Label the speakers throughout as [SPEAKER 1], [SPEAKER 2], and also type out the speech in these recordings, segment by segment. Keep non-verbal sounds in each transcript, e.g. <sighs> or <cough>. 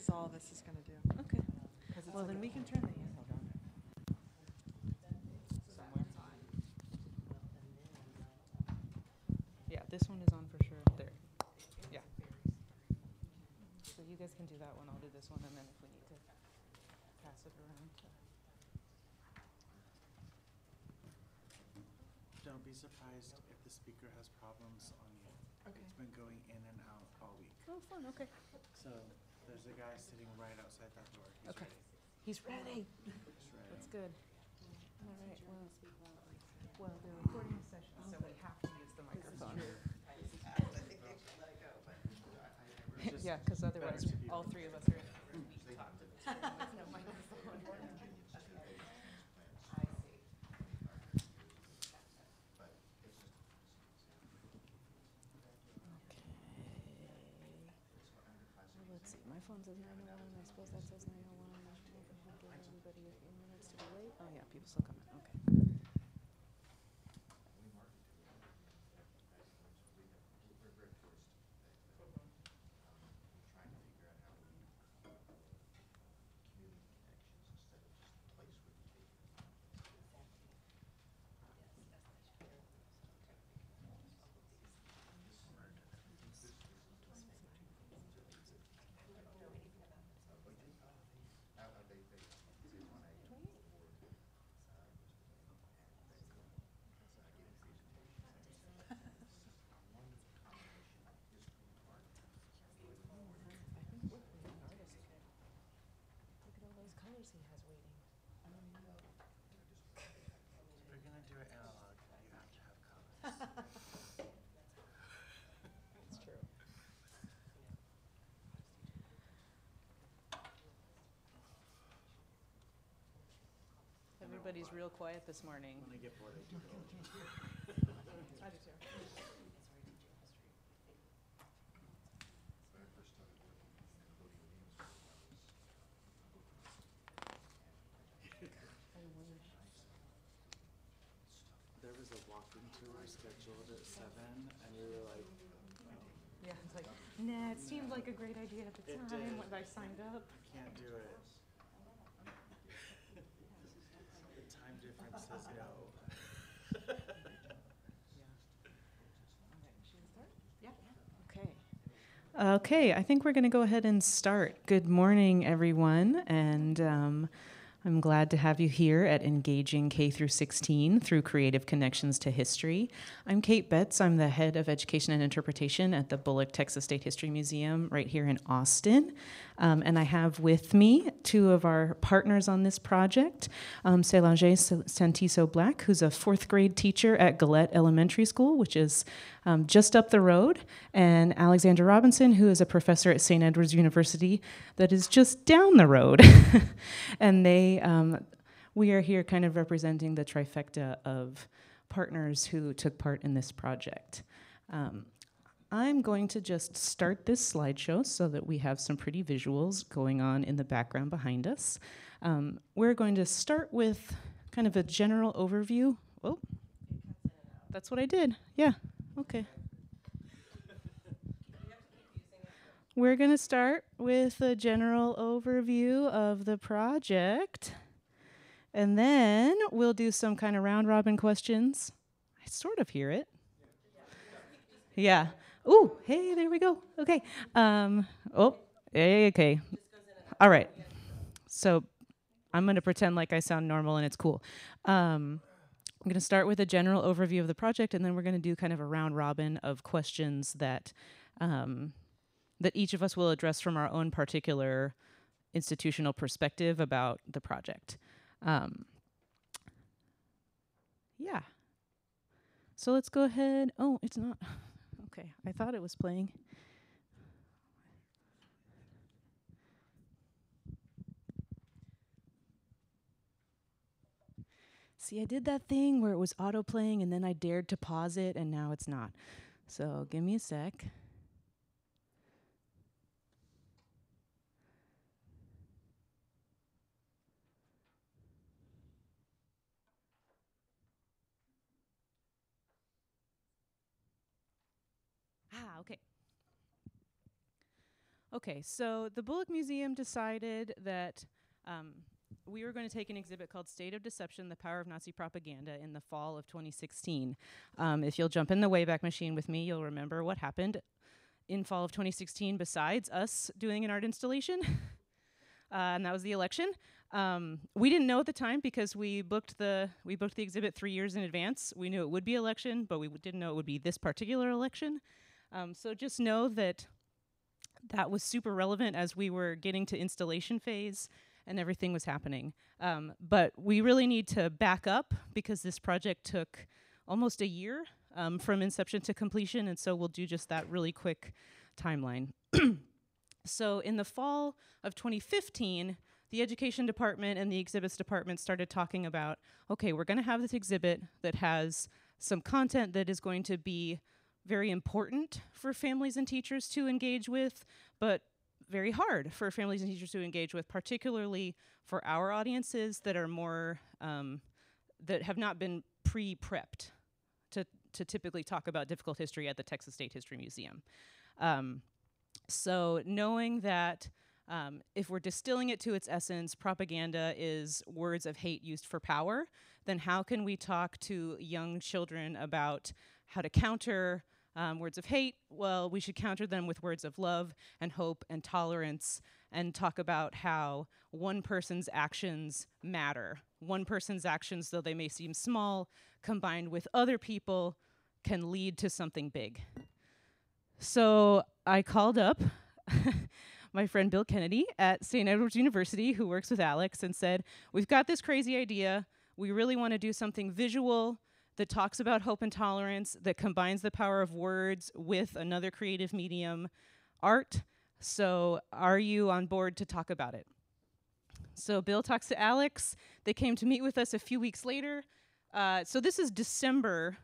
[SPEAKER 1] is all this is gonna do.
[SPEAKER 2] Okay.
[SPEAKER 1] 'cause it's
[SPEAKER 2] Well,
[SPEAKER 1] like
[SPEAKER 2] then we can turn the, hold on. Yeah, this one is on for sure. There. Yeah. So you guys can do that one. I'll do this one, and then if we need to pass it around.
[SPEAKER 3] Don't be surprised if the speaker has problems on you.
[SPEAKER 1] Okay.
[SPEAKER 3] It's been going in and out all week.
[SPEAKER 2] Oh, fun. Okay.
[SPEAKER 3] So there's a guy sitting right outside that door. He's
[SPEAKER 2] Okay.
[SPEAKER 3] ready.
[SPEAKER 2] He's ready.
[SPEAKER 3] He's ready.
[SPEAKER 2] That's good. All right. Well, well, they're recording the session, so we have to use the microphone. <laughs> Yeah, because otherwise,
[SPEAKER 3] better to be-
[SPEAKER 2] all three of us are. Phone says nine oh one, I suppose that says nine oh one. Everybody a few minutes to be late. Oh, yeah, people still coming, okay. Look at all those colors he has waiting.
[SPEAKER 3] If you're gonna do it analog, you have to have colors.
[SPEAKER 2] It's true. Everybody's real quiet this morning.
[SPEAKER 3] When I get bored, I do it. <laughs>
[SPEAKER 2] I do too.
[SPEAKER 3] There was a walking tour scheduled at seven, and we were like,
[SPEAKER 2] Yeah, it's like, oh. nah, it seemed like a great idea at the
[SPEAKER 3] It
[SPEAKER 2] time
[SPEAKER 3] did.
[SPEAKER 2] when I signed up.
[SPEAKER 3] can't do it. The time difference says no.
[SPEAKER 2] Okay. I think we're going to go ahead and start. Good morning, everyone, and um, I'm glad to have you here at Engaging K through 16 through Creative Connections to History. I'm Kate Betts. I'm the head of Education and Interpretation at the Bullock Texas State History Museum right here in Austin, um, and I have with me two of our partners on this project, um, Santiso Black, who's a fourth grade teacher at Gullett Elementary School, which is um, just up the road, and Alexander Robinson, who is a professor at St. Edward's University, that is just down the road. <laughs> and they, um, we are here kind of representing the trifecta of partners who took part in this project. Um, I'm going to just start this slideshow so that we have some pretty visuals going on in the background behind us. Um, we're going to start with kind of a general overview. Oh, that's what I did. Yeah, okay. We're going to start with a general overview of the project. And then we'll do some kind of round robin questions. I sort of hear it. Yeah. Ooh, hey, there we go. Okay. Um, oh, hey, okay. All right. So I'm going to pretend like I sound normal and it's cool. Um, I'm going to start with a general overview of the project, and then we're going to do kind of a round robin of questions that um, that each of us will address from our own particular institutional perspective about the project. Um, yeah. So let's go ahead. Oh, it's not. <laughs> Okay, I thought it was playing. See, I did that thing where it was auto playing and then I dared to pause it and now it's not. So give me a sec. Ah, okay. Okay, so the Bullock Museum decided that um, we were going to take an exhibit called State of Deception The Power of Nazi Propaganda in the fall of 2016. Um, if you'll jump in the Wayback Machine with me, you'll remember what happened in fall of 2016 besides us doing an art installation. <laughs> Uh, and that was the election. Um, we didn't know at the time because we booked the we booked the exhibit three years in advance. We knew it would be election, but we didn't know it would be this particular election. Um, so just know that that was super relevant as we were getting to installation phase and everything was happening. Um, but we really need to back up because this project took almost a year um, from inception to completion, and so we'll do just that really quick timeline. <clears throat> so, in the fall of 2015, the education department and the exhibits department started talking about okay, we're going to have this exhibit that has some content that is going to be very important for families and teachers to engage with, but very hard for families and teachers to engage with, particularly for our audiences that are more um, that have not been pre-prepped to to typically talk about difficult history at the Texas State History Museum. Um, so knowing that. Um, if we're distilling it to its essence, propaganda is words of hate used for power, then how can we talk to young children about how to counter um, words of hate, well, we should counter them with words of love and hope and tolerance and talk about how one person's actions matter. One person's actions, though they may seem small, combined with other people, can lead to something big. So I called up <laughs> my friend Bill Kennedy at St. Edward's University, who works with Alex, and said, We've got this crazy idea. We really want to do something visual that talks about hope and tolerance, that combines the power of words with another creative medium, art. So, are you on board to talk about it? So, Bill talks to Alex. They came to meet with us a few weeks later. Uh, so, this is December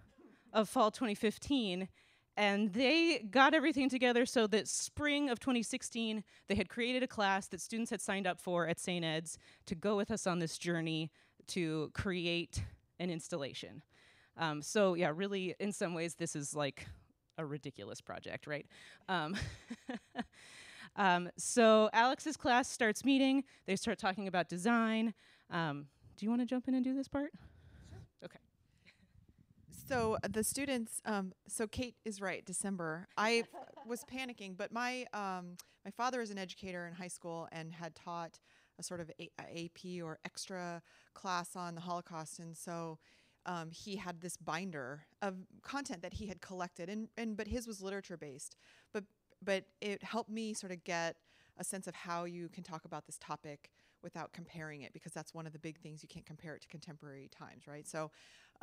[SPEAKER 2] of fall 2015. And they got everything together so that spring of 2016, they had created a class that students had signed up for at St. Ed's to go with us on this journey to create an installation. Um, so yeah, really, in some ways, this is like a ridiculous project, right? Um, <laughs> um, so Alex's class starts meeting. They start talking about design. Um, do you want to jump in and do this part?
[SPEAKER 1] Sure.
[SPEAKER 2] Okay.
[SPEAKER 1] So uh, the students, um, so Kate is right. December, I <laughs> was panicking, but my um, my father is an educator in high school and had taught a sort of a- a AP or extra class on the Holocaust, and so um, he had this binder of content that he had collected, and, and but his was literature based. But but it helped me sort of get a sense of how you can talk about this topic without comparing it, because that's one of the big things you can't compare it to contemporary times, right? So,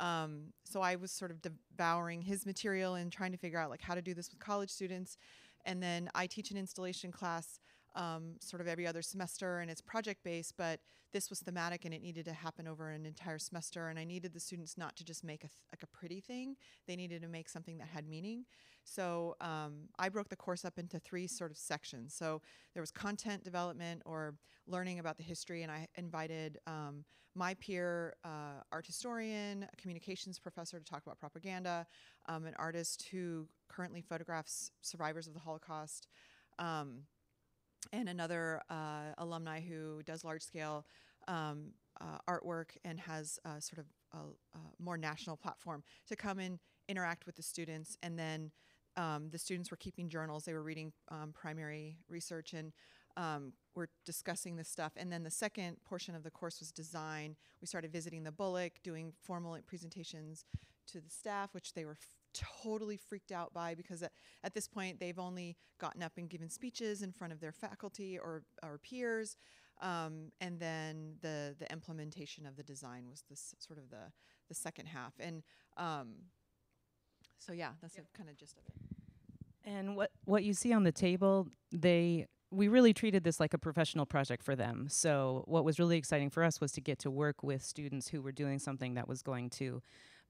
[SPEAKER 1] um, so I was sort of devouring his material and trying to figure out like how to do this with college students, and then I teach an installation class um, sort of every other semester and it's project based, but this was thematic and it needed to happen over an entire semester. And I needed the students not to just make a like a pretty thing; they needed to make something that had meaning. So um, I broke the course up into three sort of sections. So there was content development or learning about the history, and I invited um, my peer uh, art historian, a communications professor to talk about propaganda, um, an artist who currently photographs survivors of the Holocaust. Um, and another uh, alumni who does large scale um, uh, artwork and has uh, sort of a, a, more national platform to come and interact with the students. And then um, the students were keeping journals, they were reading um, primary research and um, we're discussing this stuff. And then the second portion of the course was design. We started visiting the Bullock, doing formal presentations to the staff, which they were totally freaked out by because at, at, this point they've only gotten up and given speeches in front of their faculty or, or peers. Um, and then the, the implementation of the design was this sort of the, the second half. And um, so, yeah, that's yep. kind of gist of it.
[SPEAKER 2] And what, what you see on the table, they we really treated this like a professional project for them. So, what was really exciting for us was to get to work with students who were doing something that was going to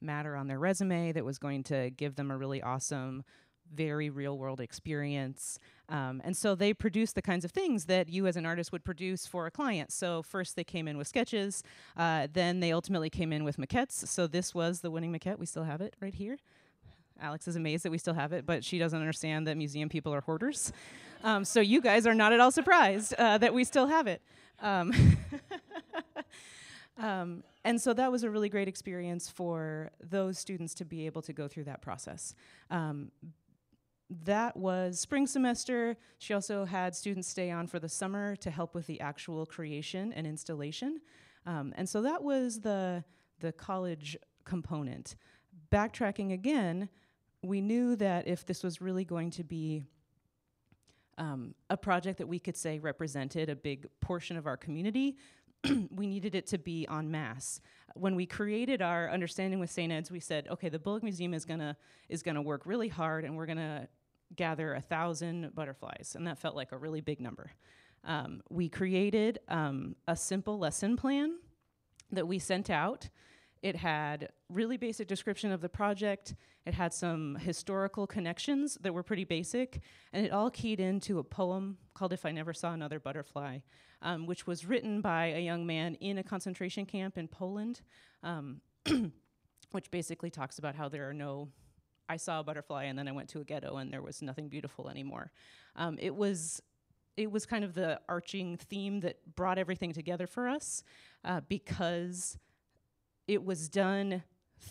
[SPEAKER 2] matter on their resume, that was going to give them a really awesome, very real world experience. Um, and so they produced the kinds of things that you as an artist would produce for a client. So, first they came in with sketches, uh, then they ultimately came in with maquettes. So, this was the winning maquette. We still have it right here. Alex is amazed that we still have it, but she doesn't understand that museum people are hoarders. Um, so you guys are not at all surprised uh, that we still have it. Um, <laughs> um, and so that was a really great experience for those students to be able to go through that process. Um, that was spring semester. She also had students stay on for the summer to help with the actual creation and installation. Um, and so that was the, the college component. Backtracking again, we knew that if this was really going to be um, a project that we could say represented a big portion of our community, <clears throat> we needed it to be en masse. When we created our understanding with St. Ed's, we said, okay, the Bullock Museum is gonna is gonna work really hard, and we're gonna gather a thousand butterflies, and that felt like a really big number. Um, we created um, a simple lesson plan that we sent out. It had really basic description of the project. It had some historical connections that were pretty basic, and it all keyed into a poem called "If I Never Saw Another Butterfly," um, which was written by a young man in a concentration camp in Poland, um, <clears throat> which basically talks about how there are no. I saw a butterfly, and then I went to a ghetto, and there was nothing beautiful anymore. Um, it was it was kind of the arching theme that brought everything together for us uh, because it was done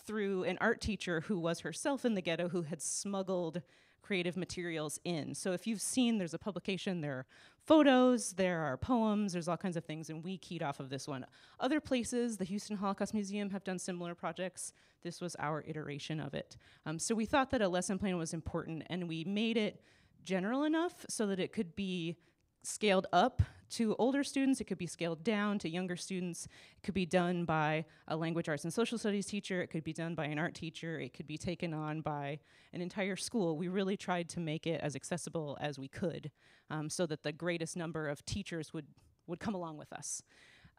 [SPEAKER 2] through an art teacher who was herself in the ghetto who had smuggled creative materials in. So if you've seen, there's a publication, there photos, there are poems, there's all kinds of things, and we keyed off of this one. Other places, the Houston Holocaust Museum have done similar projects. This was our iteration of it. Um, so we thought that a lesson plan was important, and we made it general enough so that it could be scaled up to older students, it could be scaled down to younger students, it could be done by a language arts and social studies teacher, it could be done by an art teacher, it could be taken on by an entire school. We really tried to make it as accessible as we could um, so that the greatest number of teachers would, would come along with us.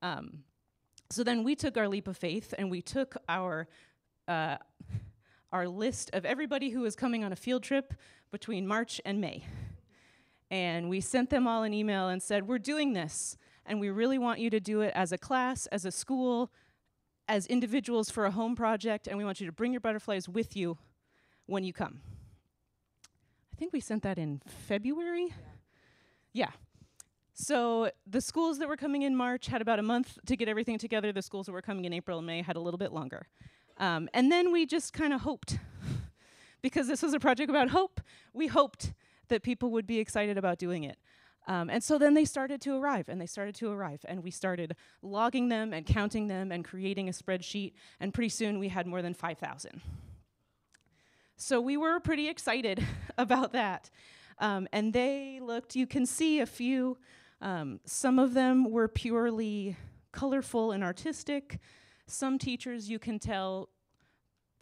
[SPEAKER 2] Um, so then we took our leap of faith and we took our uh, <laughs> our list of everybody who was coming on a field trip between March and May. And we sent them all an email and said, We're doing this, and we really want you to do it as a class, as a school, as individuals for a home project, and we want you to bring your butterflies with you when you come. I think we sent that in February. Yeah. yeah. So the schools that were coming in March had about a month to get everything together. The schools that were coming in April and May had a little bit longer. Um, and then we just kind of hoped, <laughs> because this was a project about hope, we hoped that people would be excited about doing it. Um, and so then they started to arrive, and they started to arrive, and we started logging them and counting them and creating a spreadsheet, and pretty soon we had more than 5,000. So we were pretty excited <laughs> about that. Um, and they looked, you can see a few, um, some of them were purely colorful and artistic. Some teachers, you can tell,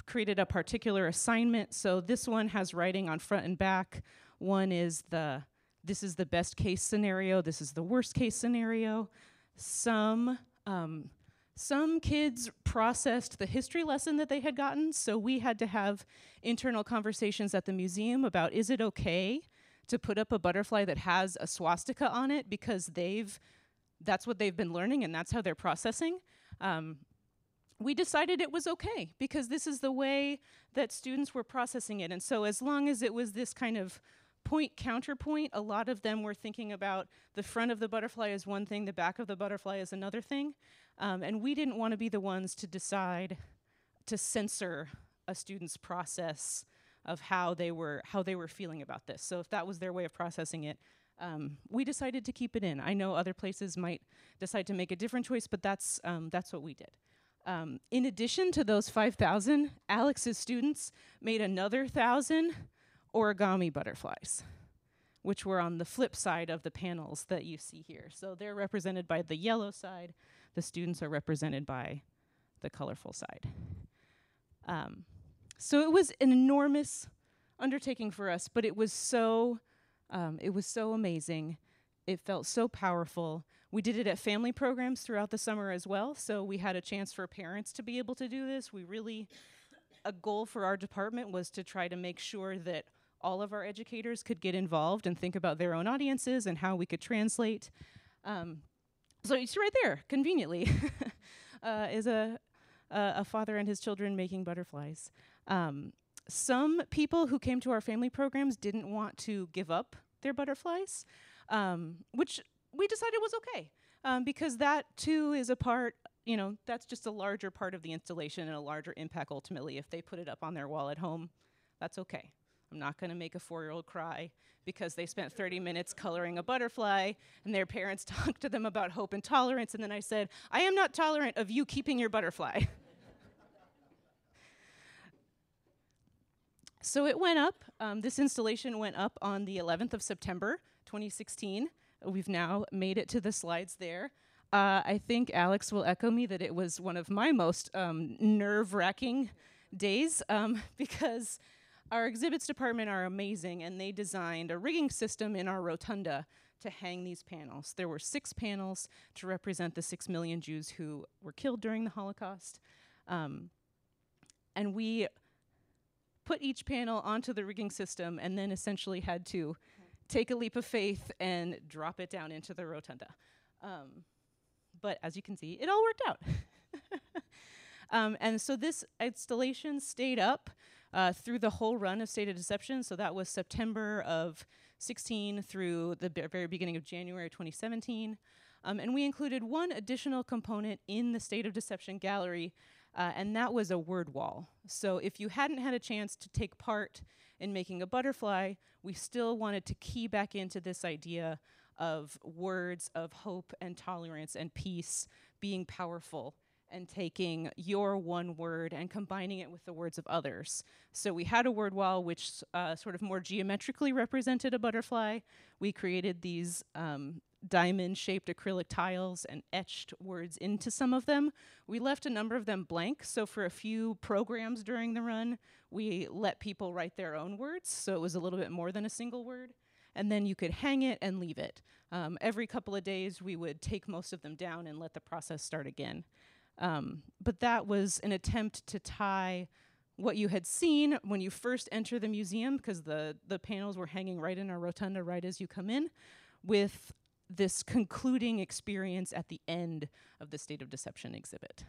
[SPEAKER 2] created a particular assignment. So this one has writing on front and back one is the this is the best case scenario, this is the worst case scenario. Some um, some kids processed the history lesson that they had gotten, so we had to have internal conversations at the museum about is it okay to put up a butterfly that has a swastika on it because they've that's what they've been learning and that's how they're processing. Um, we decided it was okay because this is the way that students were processing it. And so, as long as it was this kind of point counterpoint, a lot of them were thinking about the front of the butterfly is one thing, the back of the butterfly is another thing. Um, and we didn't want to be the ones to decide to censor a student's process of how they were how they were feeling about this. So if that was their way of processing it, um, we decided to keep it in. I know other places might decide to make a different choice, but that's um, that's what we did. Um, in addition to those 5,000, Alex's students made another thousand origami butterflies, which were on the flip side of the panels that you see here. So they're represented by the yellow side, the students are represented by the colorful side. Um, so it was an enormous undertaking for us, but it was so um, it was so amazing. It felt so powerful. We did it at family programs throughout the summer as well, so we had a chance for parents to be able to do this. We really a goal for our department was to try to make sure that all of our educators could get involved and think about their own audiences and how we could translate. Um, so it's right there, conveniently, <laughs> uh, is a, a, a father and his children making butterflies. Um, some people who came to our family programs didn't want to give up their butterflies, um, which we decided was okay um, because that too is a part. You know, that's just a larger part of the installation and a larger impact ultimately. If they put it up on their wall at home, that's okay. I'm not going to make a four year old cry because they spent 30 minutes coloring a butterfly and their parents <laughs> talked to them about hope and tolerance. And then I said, I am not tolerant of you keeping your butterfly. <laughs> so it went up. Um, this installation went up on the 11th of September 2016. We've now made it to the slides there. Uh, I think Alex will echo me that it was one of my most um, nerve wracking days um, <laughs> because our exhibits department are amazing and they designed a rigging system in our rotunda to hang these panels. There were six panels to represent the six million Jews who were killed during the Holocaust. Um, and we put each panel onto the rigging system and then essentially had to take a leap of faith and drop it down into the rotunda. Um, but as you can see, it all worked out. <laughs> um, and so this installation stayed up uh, through the whole run of State of Deception. So that was September of 16 through the very beginning of January 2017. Um, and we included one additional component in the State of Deception gallery, uh, and that was a word wall. So if you hadn't had a chance to take part in making a butterfly, we still wanted to key back into this idea of words of hope and tolerance and peace being powerful and taking your one word and combining it with the words of others. So we had a word wall which uh, sort of more geometrically represented a butterfly. We created these um, diamond shaped acrylic tiles and etched words into some of them. We left a number of them blank, so for a few programs during the run, we let people write their own words, so it was a little bit more than a single word. And then you could hang it and leave it. Um, every couple of days, we would take most of them down and let the process start again. Um, but that was an attempt to tie what you had seen when you first enter the museum, because the, the panels were hanging right in our rotunda right as you come in, with this concluding experience at the end of the State of Deception exhibit.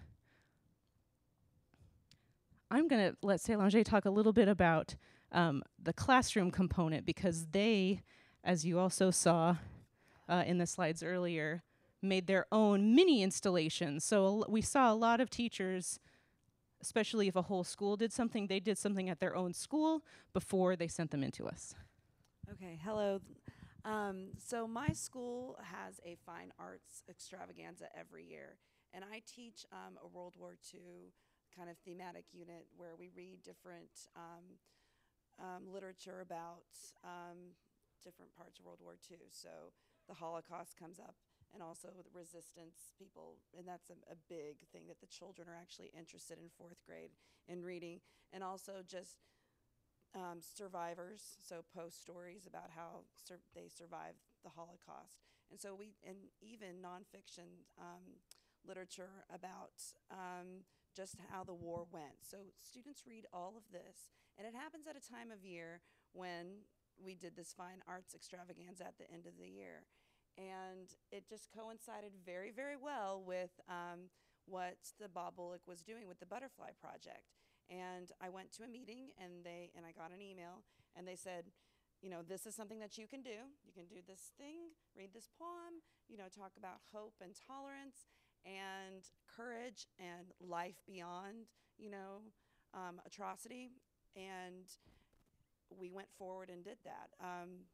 [SPEAKER 2] I'm going to let Célanger talk a little bit about um, the classroom component because they, as you also saw uh, in the slides earlier, made their own mini installations. So we saw a lot of teachers, especially if a whole school did something, they did something at their own school before they sent them into us.
[SPEAKER 4] Okay, hello. Um, so my school has a fine arts extravaganza every year, and I teach um, a World War II kind of thematic unit where we read different um, um literature about um, different parts of World War II. So the Holocaust comes up, and also the resistance people, and that's a, a big thing that the children are actually interested in fourth grade in reading, and also just um, survivors, so post stories about how sur- they survived the Holocaust. And so we, and even nonfiction um, literature about um, just how the war went. So students read all of this, and it happens at a time of year when we did this fine arts extravaganza at the end of the year. And it just coincided very, very well with um, what the Bob Bullock was doing with the Butterfly Project. And I went to a meeting and they and I got an email and they said, you know, this is something that you can do. You can do this thing, read this poem, you know, talk about hope and tolerance and courage and life beyond, you know, um, atrocity. And we went forward and did that. Um,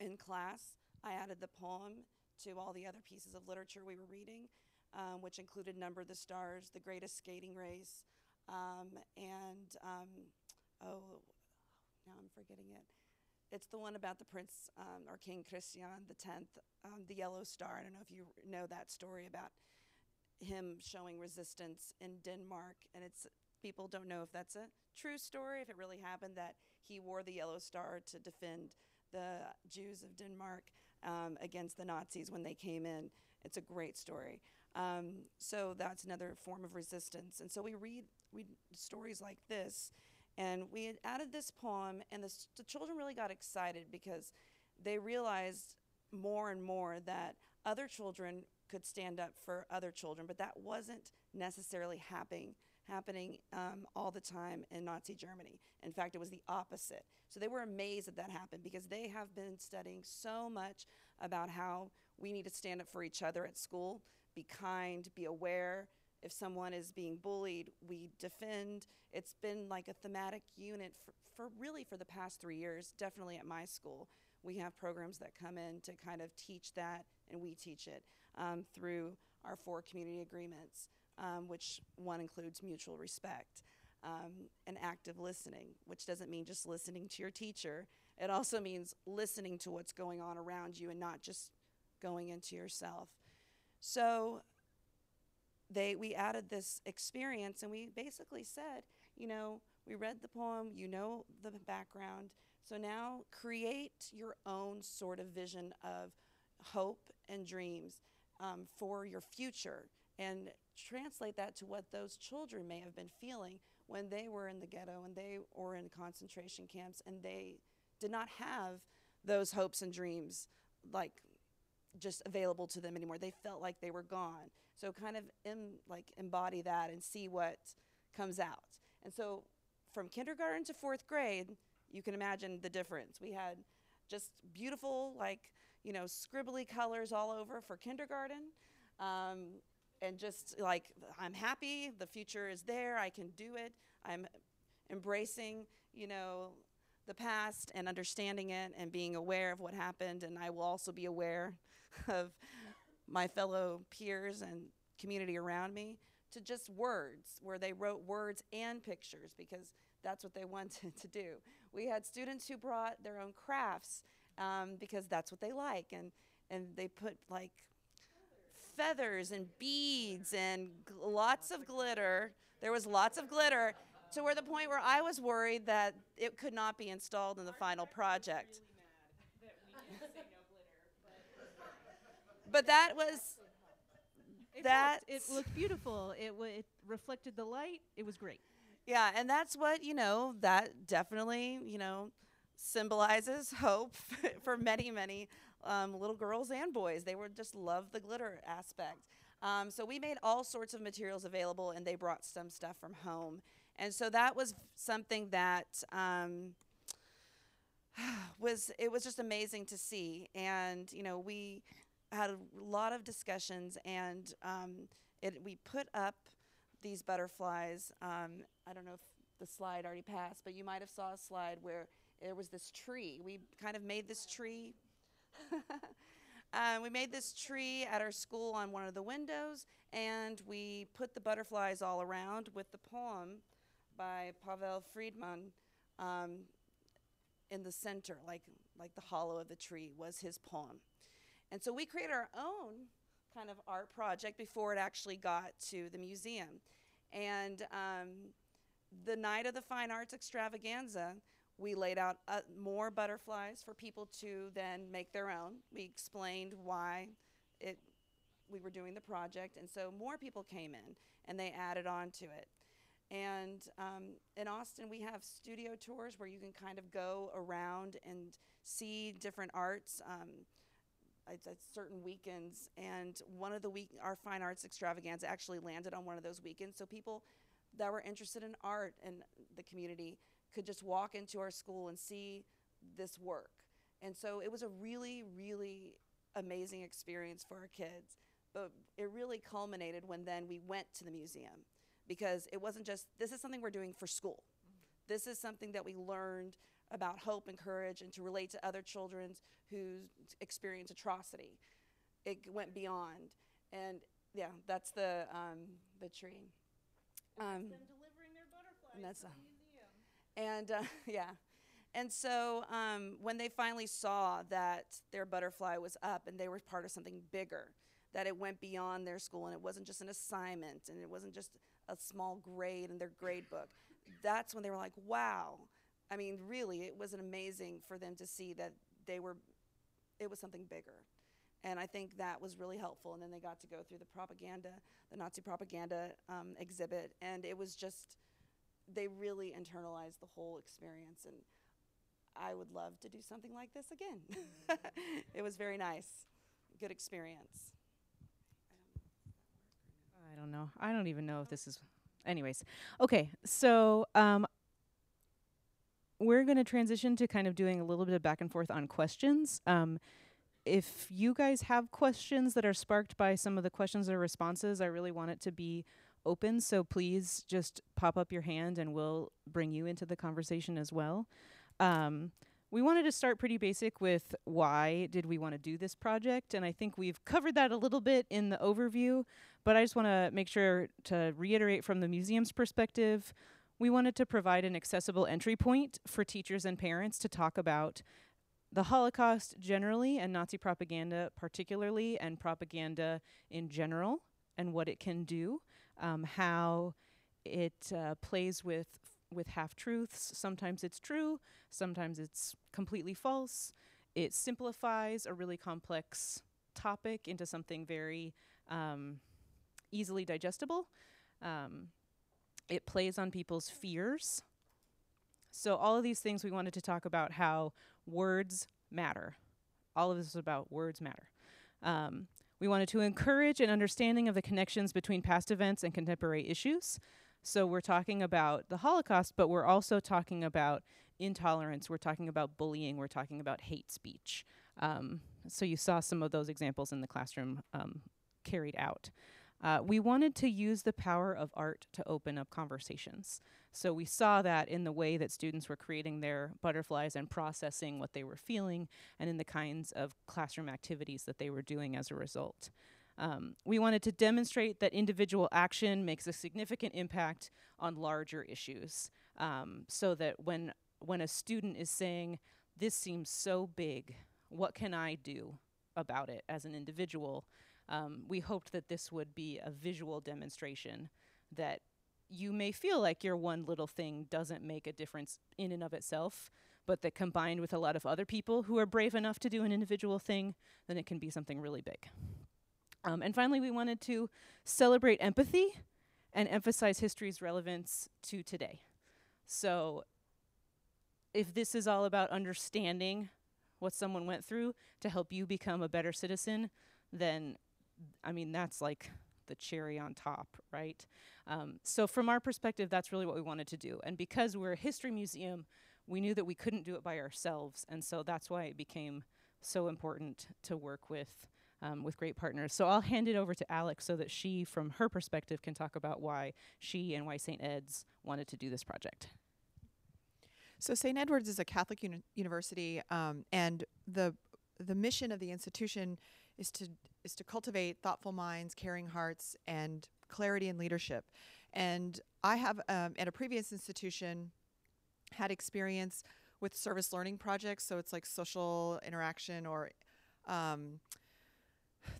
[SPEAKER 4] in class, I added the poem to all the other pieces of literature we were reading, um, which included Number the Stars, The Greatest Skating Race, um, and um, oh, now I'm forgetting it. It's the one about the prince um, or King Christian Tenth, um, the Yellow Star. I don't know if you know that story about him showing resistance in Denmark, and it's people don't know if that's a true story, if it really happened that he wore the yellow star to defend the Jews of Denmark um, against the Nazis when they came in. It's a great story. Um, so that's another form of resistance. And so we read, read stories like this, and we had added this poem, and the, the children really got excited because they realized more and more that other children could stand up for other children, but that wasn't necessarily happening happening um, all the time in Nazi Germany. In fact, it was the opposite. So they were amazed that that happened because they have been studying so much about how we need to stand up for each other at school, be kind, be aware. If someone is being bullied, we defend. It's been like a thematic unit for, for really for the past three years, definitely at my school. We have programs that come in to kind of teach that, and we teach it um, through our four community agreements, um, which one includes mutual respect um, and active listening, which doesn't mean just listening to your teacher. It also means listening to what's going on around you and not just going into yourself. So they we added this experience and we basically said, you know, we read the poem, you know the background. So now create your own sort of vision of hope and dreams um, for your future and translate that to what those children may have been feeling when they were in the ghetto and they were in concentration camps and they did not have those hopes and dreams like just available to them anymore. They felt like they were gone. So kind of em, like embody that and see what comes out. And so from kindergarten to fourth grade, you can imagine the difference. We had just beautiful, like, you know, scribbly colors all over for kindergarten. Um, and just like, I'm happy, the future is there, I can do it. I'm embracing, you know, the past and understanding it and being aware of what happened. And I will also be aware <laughs> of my fellow peers and community around me to just words, where they wrote words and pictures because that's what they wanted <laughs> to do. We had students who brought their own crafts um, because that's what they like, and and they put like feathers and beads and lots of glitter. There was lots of glitter to where the point where I was worried that it could not be installed in the final project. But that was that.
[SPEAKER 5] It looked beautiful. It, it reflected the light. It was great.
[SPEAKER 4] Yeah, and that's what, you know, that definitely, you know, symbolizes <laughs> hope <laughs> for many, many um, little girls and boys. They would just love the glitter aspect. Um, so we made all sorts of materials available, and they brought some stuff from home. And so that was something that um, <sighs> was it was just amazing to see. And you know, we had a lot of discussions, and um, it, we put up these butterflies. Um, I don't know if the slide already passed, but you might have saw a slide where there was this tree. We kind of made this tree. Um, <laughs> we made this tree at our school on one of the windows, and we put the butterflies all around with the poem by Pavel Friedman um, in the center, like like the hollow of the tree was his poem. And so we created our own kind of art project before it actually got to the museum. And um, the night of the Fine Arts Extravaganza, we laid out uh, more butterflies for people to then make their own. We explained why it we were doing the project, and so more people came in and they added on to it. And um, in Austin, we have studio tours where you can kind of go around and see different arts. Um, at, at certain weekends, and one of the week our fine arts extravaganza actually landed on one of those weekends. So people that were interested in art in the community could just walk into our school and see this work. And so it was a really, really amazing experience for our kids. But it really culminated when then we went to the museum because it wasn't just this is something we're doing for school. This is something that we learned about hope and courage and to relate to other children who experience atrocity. It went beyond. And yeah, that's the, um, the tree. Um,
[SPEAKER 5] delivering their butterflies
[SPEAKER 4] and that's, uh, and uh, <laughs> yeah. And so um, when they finally saw that their butterfly was up and they were part of something bigger, that it went beyond their school and it wasn't just an assignment and it wasn't just a small grade in their grade book, that's when they were like, wow. I mean, really, it was amazing for them to see that they were, it was something bigger. And I think that was really helpful. And then they got to go through the propaganda, the Nazi propaganda um, exhibit. And it was just, they really internalized the whole experience. And I would love to do something like this again. <laughs> it was very nice. Good experience.
[SPEAKER 2] I don't know. I don't even know if this is. anyways, okay. So um, we're going to transition to kind of doing a little bit of back and forth on questions. Um, if you guys have questions that are sparked by some of the questions or responses, I really want it to be open. So please just pop up your hand and we'll bring you into the conversation as well. Um, we wanted to start pretty basic with why did we want to do this project and i think we've covered that a little bit in the overview but i just want to make sure to reiterate from the museum's perspective we wanted to provide an accessible entry point for teachers and parents to talk about the holocaust generally and nazi propaganda particularly and propaganda in general and what it can do um, how it uh, plays with with half truths. Sometimes it's true, sometimes it's completely false. It simplifies a really complex topic into something very um, easily digestible. Um, it plays on people's fears. So, all of these things we wanted to talk about how words matter. All of this is about words matter. Um, we wanted to encourage an understanding of the connections between past events and contemporary issues. So we're talking about the Holocaust, but we're also talking about intolerance. We're talking about bullying. We're talking about hate speech. Um, so you saw some of those examples in the classroom um, carried out. Uh, we wanted to use the power of art to open up conversations. So we saw that in the way that students were creating their butterflies and processing what they were feeling, and in the kinds of classroom activities that they were doing as a result. Um, we wanted to demonstrate that individual action makes a significant impact on larger issues, um, so that when when a student is saying, "This seems so big, what can I do about it as an individual?" Um, we hoped that this would be a visual demonstration that you may feel like your one little thing doesn't make a difference in and of itself, but that combined with a lot of other people who are brave enough to do an individual thing, then it can be something really big. Um, and finally, we wanted to celebrate empathy and emphasize history's relevance to today. So, if this is all about understanding what someone went through to help you become a better citizen, then I mean, that's like the cherry on top, right? Um, so, from our perspective, that's really what we wanted to do. And because we're a history museum, we knew that we couldn't do it by ourselves. And so that's why it became so important to work with um, with great partners. So I'll hand it over to Alex so that she, from her perspective, can talk about why she and why St. Ed's wanted to do this project.
[SPEAKER 1] So St. Edward's is a Catholic uni- university, um, and the the mission of the institution is to is to cultivate thoughtful minds, caring hearts, and clarity and leadership. And I have um, at a previous institution had experience with service learning projects, so it's like social interaction or um,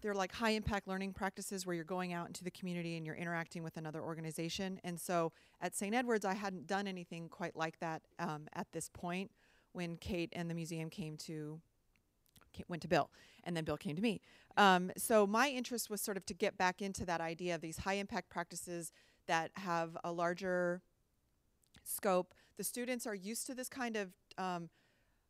[SPEAKER 1] they're like high impact learning practices where you're going out into the community and you're interacting with another organization. And so at St. Edward's, I hadn't done anything quite like that um, at this point when Kate and the museum came to went to Bill, and then Bill came to me. Um, so my interest was sort of to get back into that idea of these high impact practices that have a larger scope. The students are used to this kind of um,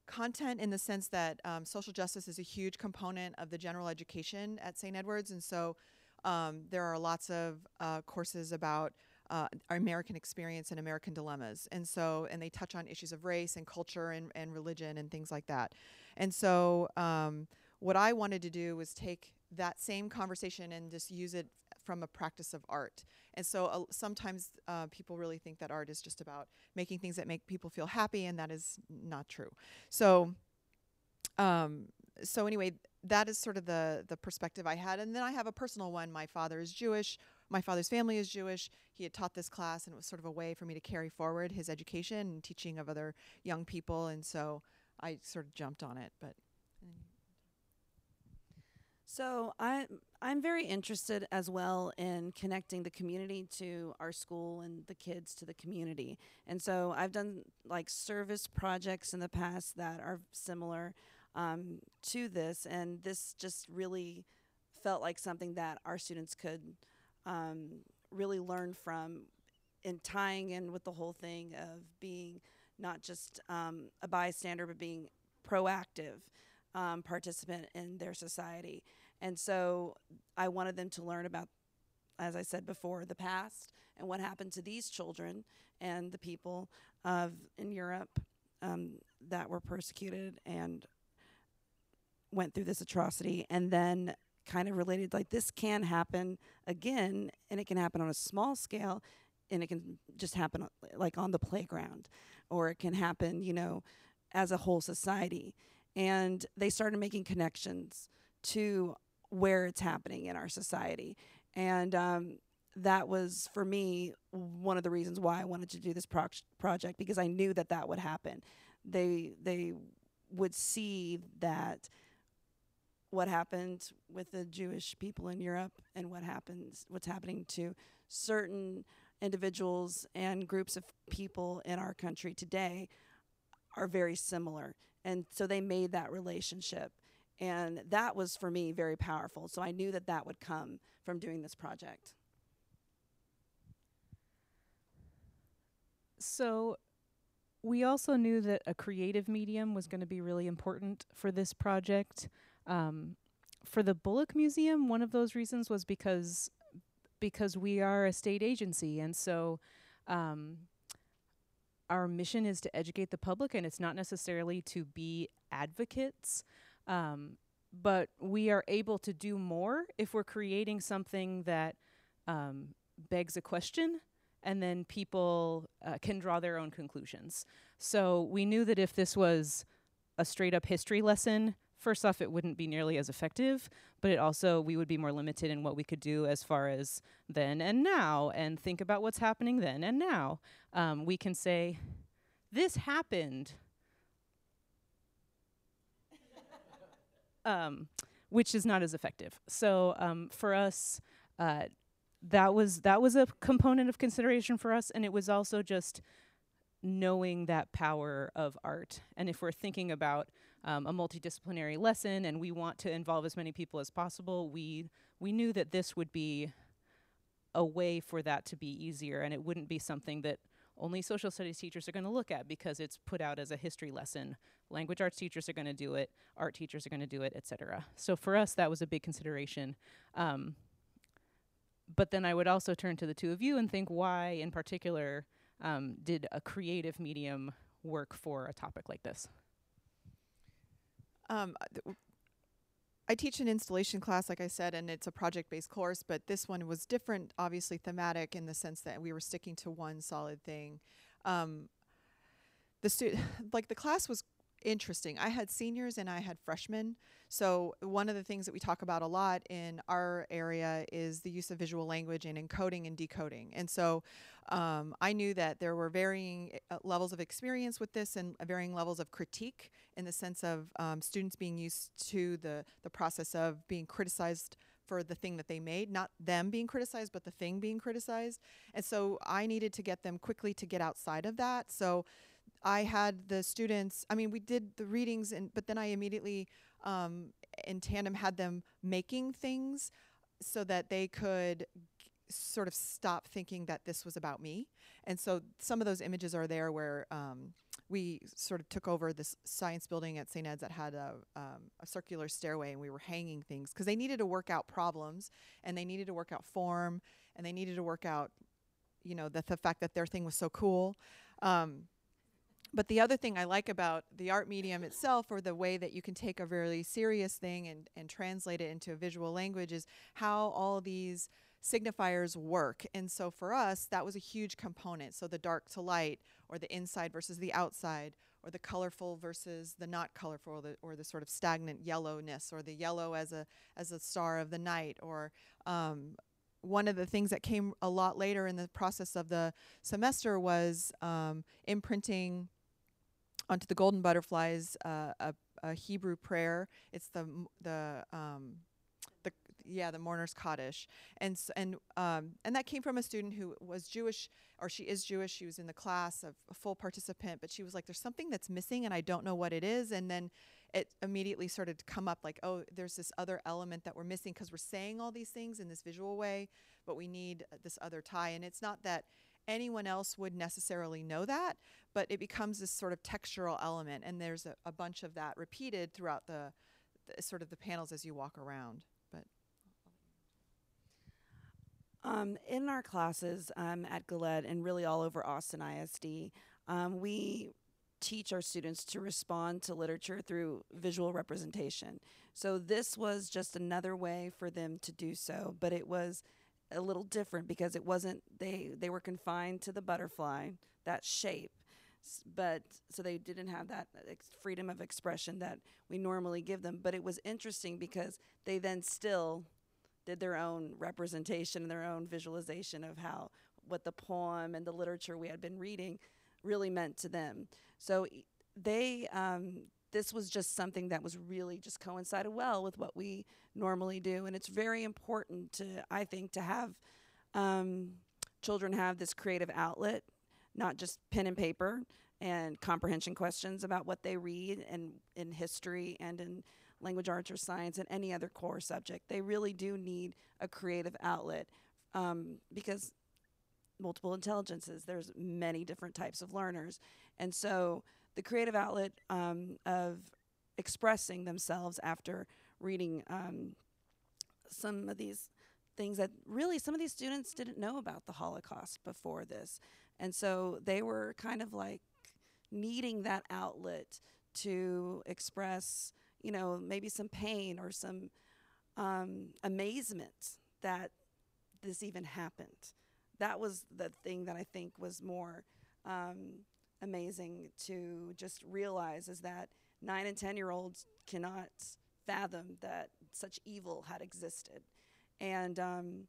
[SPEAKER 1] content in the sense that um, social justice is a huge component of the general education at St. Edward's, and so um, there are lots of uh, courses about uh, our American experience and American dilemmas, and so and they touch on issues of race and culture and, and religion and things like that, and so um, what I wanted to do was take that same conversation and just use it from a practice of art. And so uh, sometimes uh, people really think that art is just about making things that make people feel happy, and that is not true. So, um, so anyway, that is sort of the the perspective I had, and then I have a personal one. My father is Jewish. My father's family is Jewish. He had taught this class, and it was sort of a way for me to carry forward his education and teaching of other young people. And so I sort of jumped on it, but.
[SPEAKER 4] So I I'm very interested as well in connecting the community to our school and the kids to the community. And so I've done like service projects in the past that are similar um, to this, and this just really felt like something that our students could um, really learn from in tying in with the whole thing of being not just um, a bystander but being proactive um, participant in their society. And so I wanted them to learn about as I said before, the past and what happened to these children and the people of in Europe um, that were persecuted and went through this atrocity, and then kind of related like this can happen again, and it can happen on a small scale, and it can just happen like on the playground, or it can happen, you know, as a whole society. And they started making connections to where it's happening in our society. And um, that was, for me, one of the reasons why I wanted to do this pro- project because I knew that that would happen. They, they would see that what happened with the Jewish people in Europe and what happens, what's happening to certain individuals and groups of people in our country today are very similar. And so they made that relationship. And that was for me very powerful. So I knew that that would come from doing this project.
[SPEAKER 2] So we also knew that a creative medium was going to be really important for this project. Um, for the Bullock Museum, one of those reasons was because because we are a state agency, and so um, our mission is to educate the public, and it's not necessarily to be advocates. Um, but we are able to do more if we're creating something that um, begs a question and then people uh, can draw their own conclusions. So we knew that if this was a straight up history lesson, first off, it wouldn't be nearly as effective, but it also, we would be more limited in what we could do as far as then and now, and think about what's happening then and now. Um, we can say, this happened. um, which is not as effective. So um, for us, uh, that was that was a component of consideration for us, and it was also just knowing that power of art. And if we're thinking about um, a multidisciplinary lesson and we want to involve as many people as possible, we we knew that this would be a way for that to be easier, and it wouldn't be something that only social studies teachers are going to look at because it's put out as a history lesson. Language arts teachers are going to do it, art teachers are going to do it, etc. So for us, that was a big consideration. Um, but then I would also turn to the two of you and think why, in particular, um, did a creative medium work for a topic like this?
[SPEAKER 1] Um, th- I teach an installation class, like I said, and it's a project based course, but this one was different, obviously thematic in the sense that we were sticking to one solid thing. Um, the stu- <laughs> like the class was interesting. I had seniors and I had freshmen. So, one of the things that we talk about a lot in our area is the use of visual language and encoding and decoding. And so, um, I knew that there were varying uh, levels of experience with this and varying levels of critique in the sense of um, students being used to the, the process of being criticized for the thing that they made, not them being criticized, but the thing being criticized. And so I needed to get them quickly to get outside of that. So I had the students, I mean, we did the readings, and but then I immediately, um, in tandem, had them making things so that they could g- sort of stop thinking that this was about me. And so some of those images are there where um, we sort of took over this science building at St. Ed's that had a, um, a circular stairway, and we were hanging things because they needed to work out problems and they needed to work out form and they needed to work out, you know, the, the fact that their thing was so cool. Um, but the other thing I like about the art medium itself, or the way that you can take a very serious thing and, and translate it into a visual language, is how all these signifiers work. And so for us, that was a huge component. So the dark to light, or the inside versus the outside, or the colorful versus the not colorful, or the, or the sort of stagnant yellowness, or the yellow as a as a star of the night, or um, one of the things that came a lot later in the process of the semester was um, imprinting onto the golden butterflies uh, a, a Hebrew prayer. It's the the um, the yeah the mourner's kaddish, and s- and um, and that came from a student who was Jewish or she is Jewish. She was in the class, of a full participant, but she was like, "There's something that's missing, and I don't know what it is." And then it immediately started to come up like, "Oh, there's this other element that we're missing because we're saying all these things in this visual way, but we need uh, this other tie." And it's not that anyone else would necessarily know that, but it becomes this sort of textural element, and there's a, a bunch of that repeated throughout the, the sort of the panels as you walk around. But
[SPEAKER 4] Um, in our classes um, at Gullett and really all over Austin ISD, um, we teach our students to respond to literature through visual representation. So this was just another way for them to do so, but it was a little different because it wasn't they they were confined to the butterfly, that shape. But so they didn't have that ex- freedom of expression that we normally give them. But it was interesting because they then still did their own representation and their own visualization of how what the poem and the literature we had been reading really meant to them. So they um, this was just something that was really just coincided well with what we normally do, and it's very important to I think to have um, children have this creative outlet, not just pen and paper and comprehension questions about what they read and in history and in language arts or science and any other core subject. They really do need a creative outlet um, because multiple intelligences. There's many different types of learners, and so the creative outlet um, of expressing themselves after reading um, some of these things that really some of these students didn't know about the Holocaust before this, and so they were kind of like needing that outlet to express, you know, maybe some pain or some um, amazement that this even happened. That was the thing that I think was more um, amazing to just realize is that nine and ten year olds cannot fathom that such evil had existed, and um,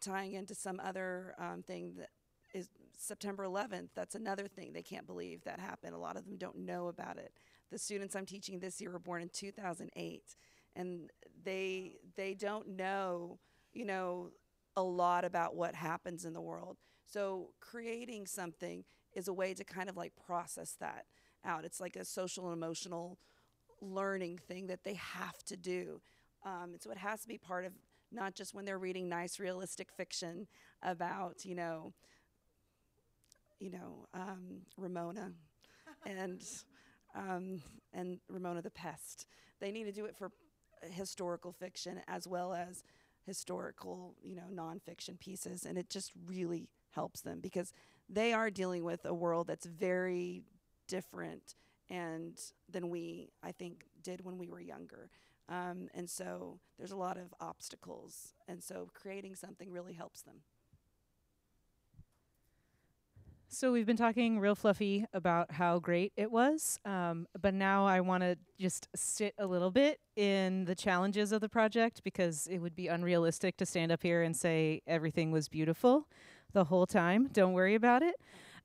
[SPEAKER 4] tying into some other um, thing that is September 11th. That's another thing they can't believe that happened. A lot of them don't know about it. The students I'm teaching this year were born in 2008, and they they don't know, you know, a lot about what happens in the world. So creating something is a way to kind of like process that out. It's like a social and emotional learning thing that they have to do. Um, and so it has to be part of not just when they're reading nice realistic fiction about, you know, you know, um, Ramona <laughs> and um, and Ramona the Pest. They need to do it for historical fiction as well as historical, you know, nonfiction pieces, and it just really helps them because they are dealing with a world that's very different and than we, I think, did when we were younger. Um, and so there's a lot of obstacles, and so creating something really helps them.
[SPEAKER 2] So we've been talking real fluffy about how great it was, um, but now I want to just sit a little bit in the challenges of the project because it would be unrealistic to stand up here and say everything was beautiful the whole time. Don't worry about it.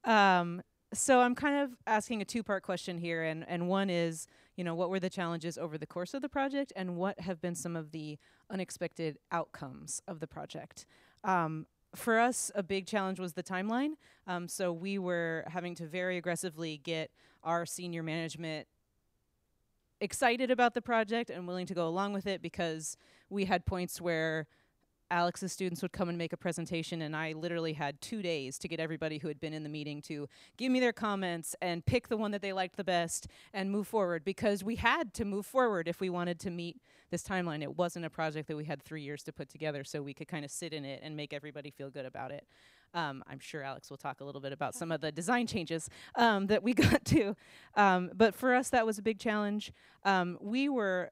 [SPEAKER 2] Um, so I'm kind of asking a two-part question here, and and one is, you know, what were the challenges over the course of the project, and what have been some of the unexpected outcomes of the project? Um, for us, a big challenge was the timeline. Um, so we were having to very aggressively get our senior management excited about the project and willing to go along with it because we had points where Alex's students would come and make a presentation, and I literally had two days to get everybody who had been in the meeting to give me their comments and pick the one that they liked the best and move forward because we had to move forward if we wanted to meet this timeline. It wasn't a project that we had three years to put together, so we could kind of sit in it and make everybody feel good about it. Um, I'm sure Alex will talk a little bit about some of the design changes um, that we <laughs> got to. Um, but for us, that was a big challenge. Um, we were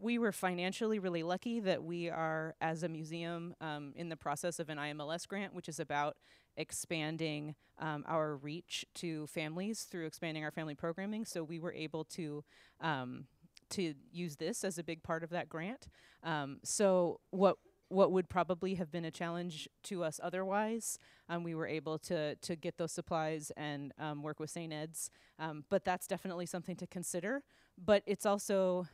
[SPEAKER 2] we were financially really lucky that we are, as a museum, um, in the process of an IMLS grant, which is about expanding um, our reach to families through expanding our family programming. So we were able to um, to use this as a big part of that grant. Um, so what what would probably have been a challenge to us otherwise, um, we were able to to get those supplies and um, work with St. Ed's. Um, but that's definitely something to consider. But it's also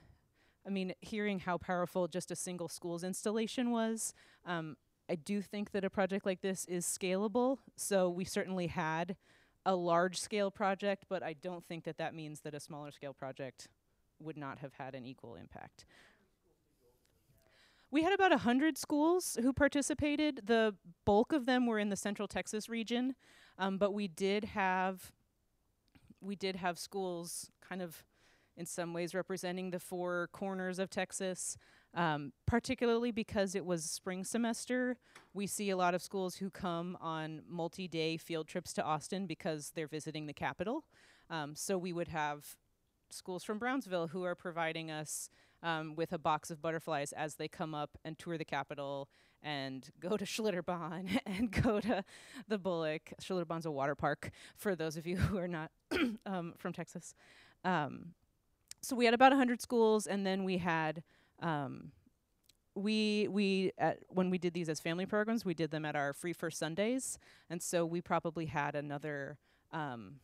[SPEAKER 2] I mean, hearing how powerful just a single school's installation was, um, I do think that a project like this is scalable. So we certainly had a large scale project, but I don't think that that means that a smaller scale project would not have had an equal impact. We had about 100 schools who participated. The bulk of them were in the central Texas region, um, but we did have we did have schools kind of in some ways representing the four corners of Texas. Um, particularly because it was spring semester, we see a lot of schools who come on multi day field trips to Austin because they're visiting the capital. Um, so we would have schools from Brownsville who are providing us um, with a box of butterflies as they come up and tour the Capitol and go to <laughs> Schlitterbahn and go to the Bullock. Schlitterbahn's a water park for those of you who are not <coughs> um, from Texas. Um, so we had about 100 schools, and then we had um, we we at, when we did these as family programs, we did them at our free first Sundays, and so we probably had another um,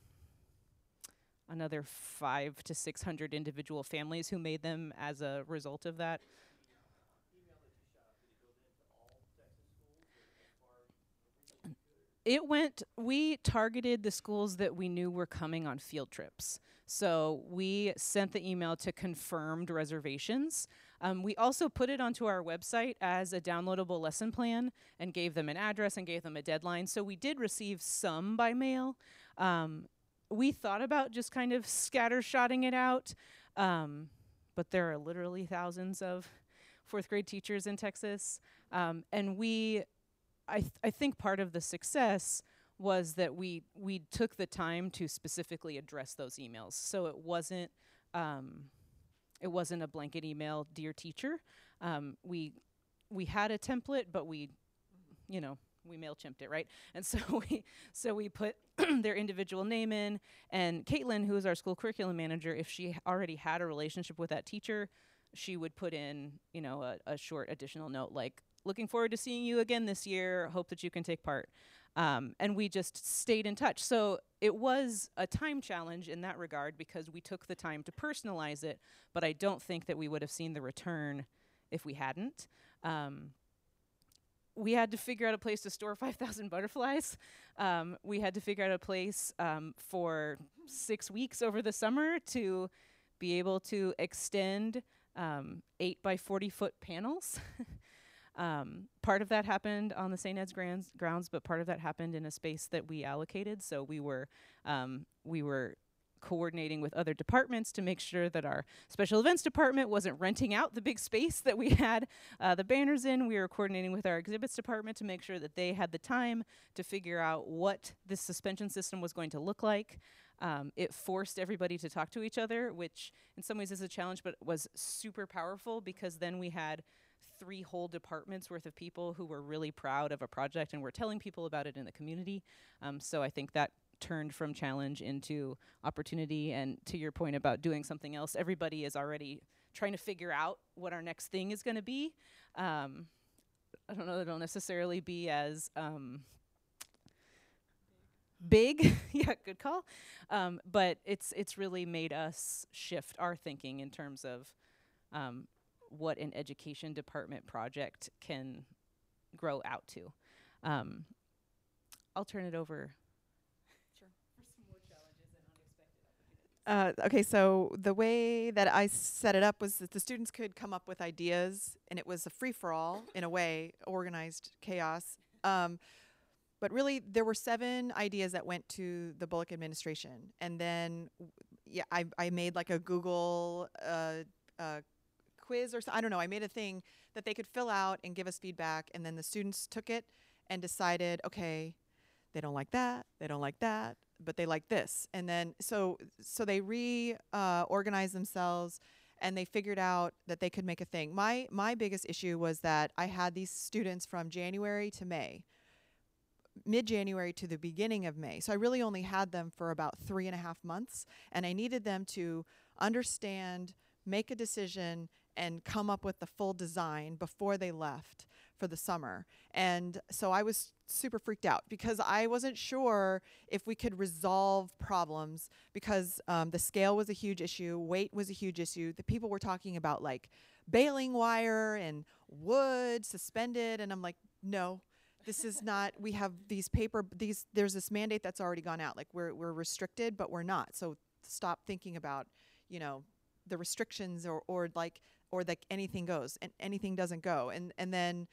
[SPEAKER 2] another five to six hundred individual families who made them as a result of that. It went, we targeted the schools that we knew were coming on field trips. So we sent the email to confirmed reservations. Um, we also put it onto our website as a downloadable lesson plan and gave them an address and gave them a deadline. So we did receive some by mail. Um, we thought about just kind of scattershotting it out, um, but there are literally thousands of fourth grade teachers in Texas. Um, and we I, th- I think part of the success was that we we took the time to specifically address those emails. So it wasn't um, it wasn't a blanket email, dear teacher. Um, we we had a template, but we you know we mailchimped it right, and <laughs> so we so we put <clears throat> their individual name in. And Caitlin, who is our school curriculum manager, if she already had a relationship with that teacher, she would put in you know a, a short additional note like looking forward to seeing you again this year. Hope that you can take part. Um, and we just stayed in touch. So it was a time challenge in that regard because we took the time to personalize it, but I don't think that we would have seen the return if we hadn't. Um, we had to figure out a place to store <laughs> 5,000 butterflies. Um, we had to figure out a place um, for six weeks over the summer to be able to extend um, 8 by 40 foot panels. <laughs> Um, part of that happened on the St. Ed's grounds, grounds, but part of that happened in a space that we allocated. So we were um, we were coordinating with other departments to make sure that our special events department wasn't renting out the big space that we <laughs> had uh, the banners in. We were coordinating with our exhibits department to make sure that they had the time to figure out what this suspension system was going to look like. Um, it forced everybody to talk to each other, which in some ways is a challenge, but was super powerful because then we had three whole departments worth of people who were really proud of a project and were telling people about it in the community. Um, so I think that turned from challenge into opportunity. And to your point about doing something else, everybody is already trying to figure out what our next thing is going to be. Um, I don't know that it'll necessarily be as um, big. <laughs> yeah, good call. Um, but it's it's really made us shift our thinking in terms of um, what an education department project can grow out to. Um, I'll turn it over.
[SPEAKER 1] Uh, okay, so the way that I set it up was that the students could come up with ideas, and it was a free for all in a way, organized chaos. Um, but really, there were seven ideas that went to the Bullock administration, and then yeah, I, I made like a Google uh, uh, quiz or so, I don't know. I made a thing that they could fill out and give us feedback, and then the students took it and decided, okay, they don't like that, they don't like that, but they like this, and then so so they re uh, themselves and they figured out that they could make a thing. My my biggest issue was that I had these students from January to May, mid January to the beginning of May. So I really only had them for about three and a half months, and I needed them to understand, make a decision, and come up with the full design before they left for the summer. And so I was super freaked out because I wasn't sure if we could resolve problems because um, the scale was a huge issue, weight was a huge issue. The people were talking about like baling wire and wood suspended, and I'm like, no. This is <laughs> not. We have these paper. These there's this mandate that's already gone out. Like we're we're restricted, but we're not. So stop thinking about, you know, the restrictions or or like or that anything goes and anything doesn't go. And and then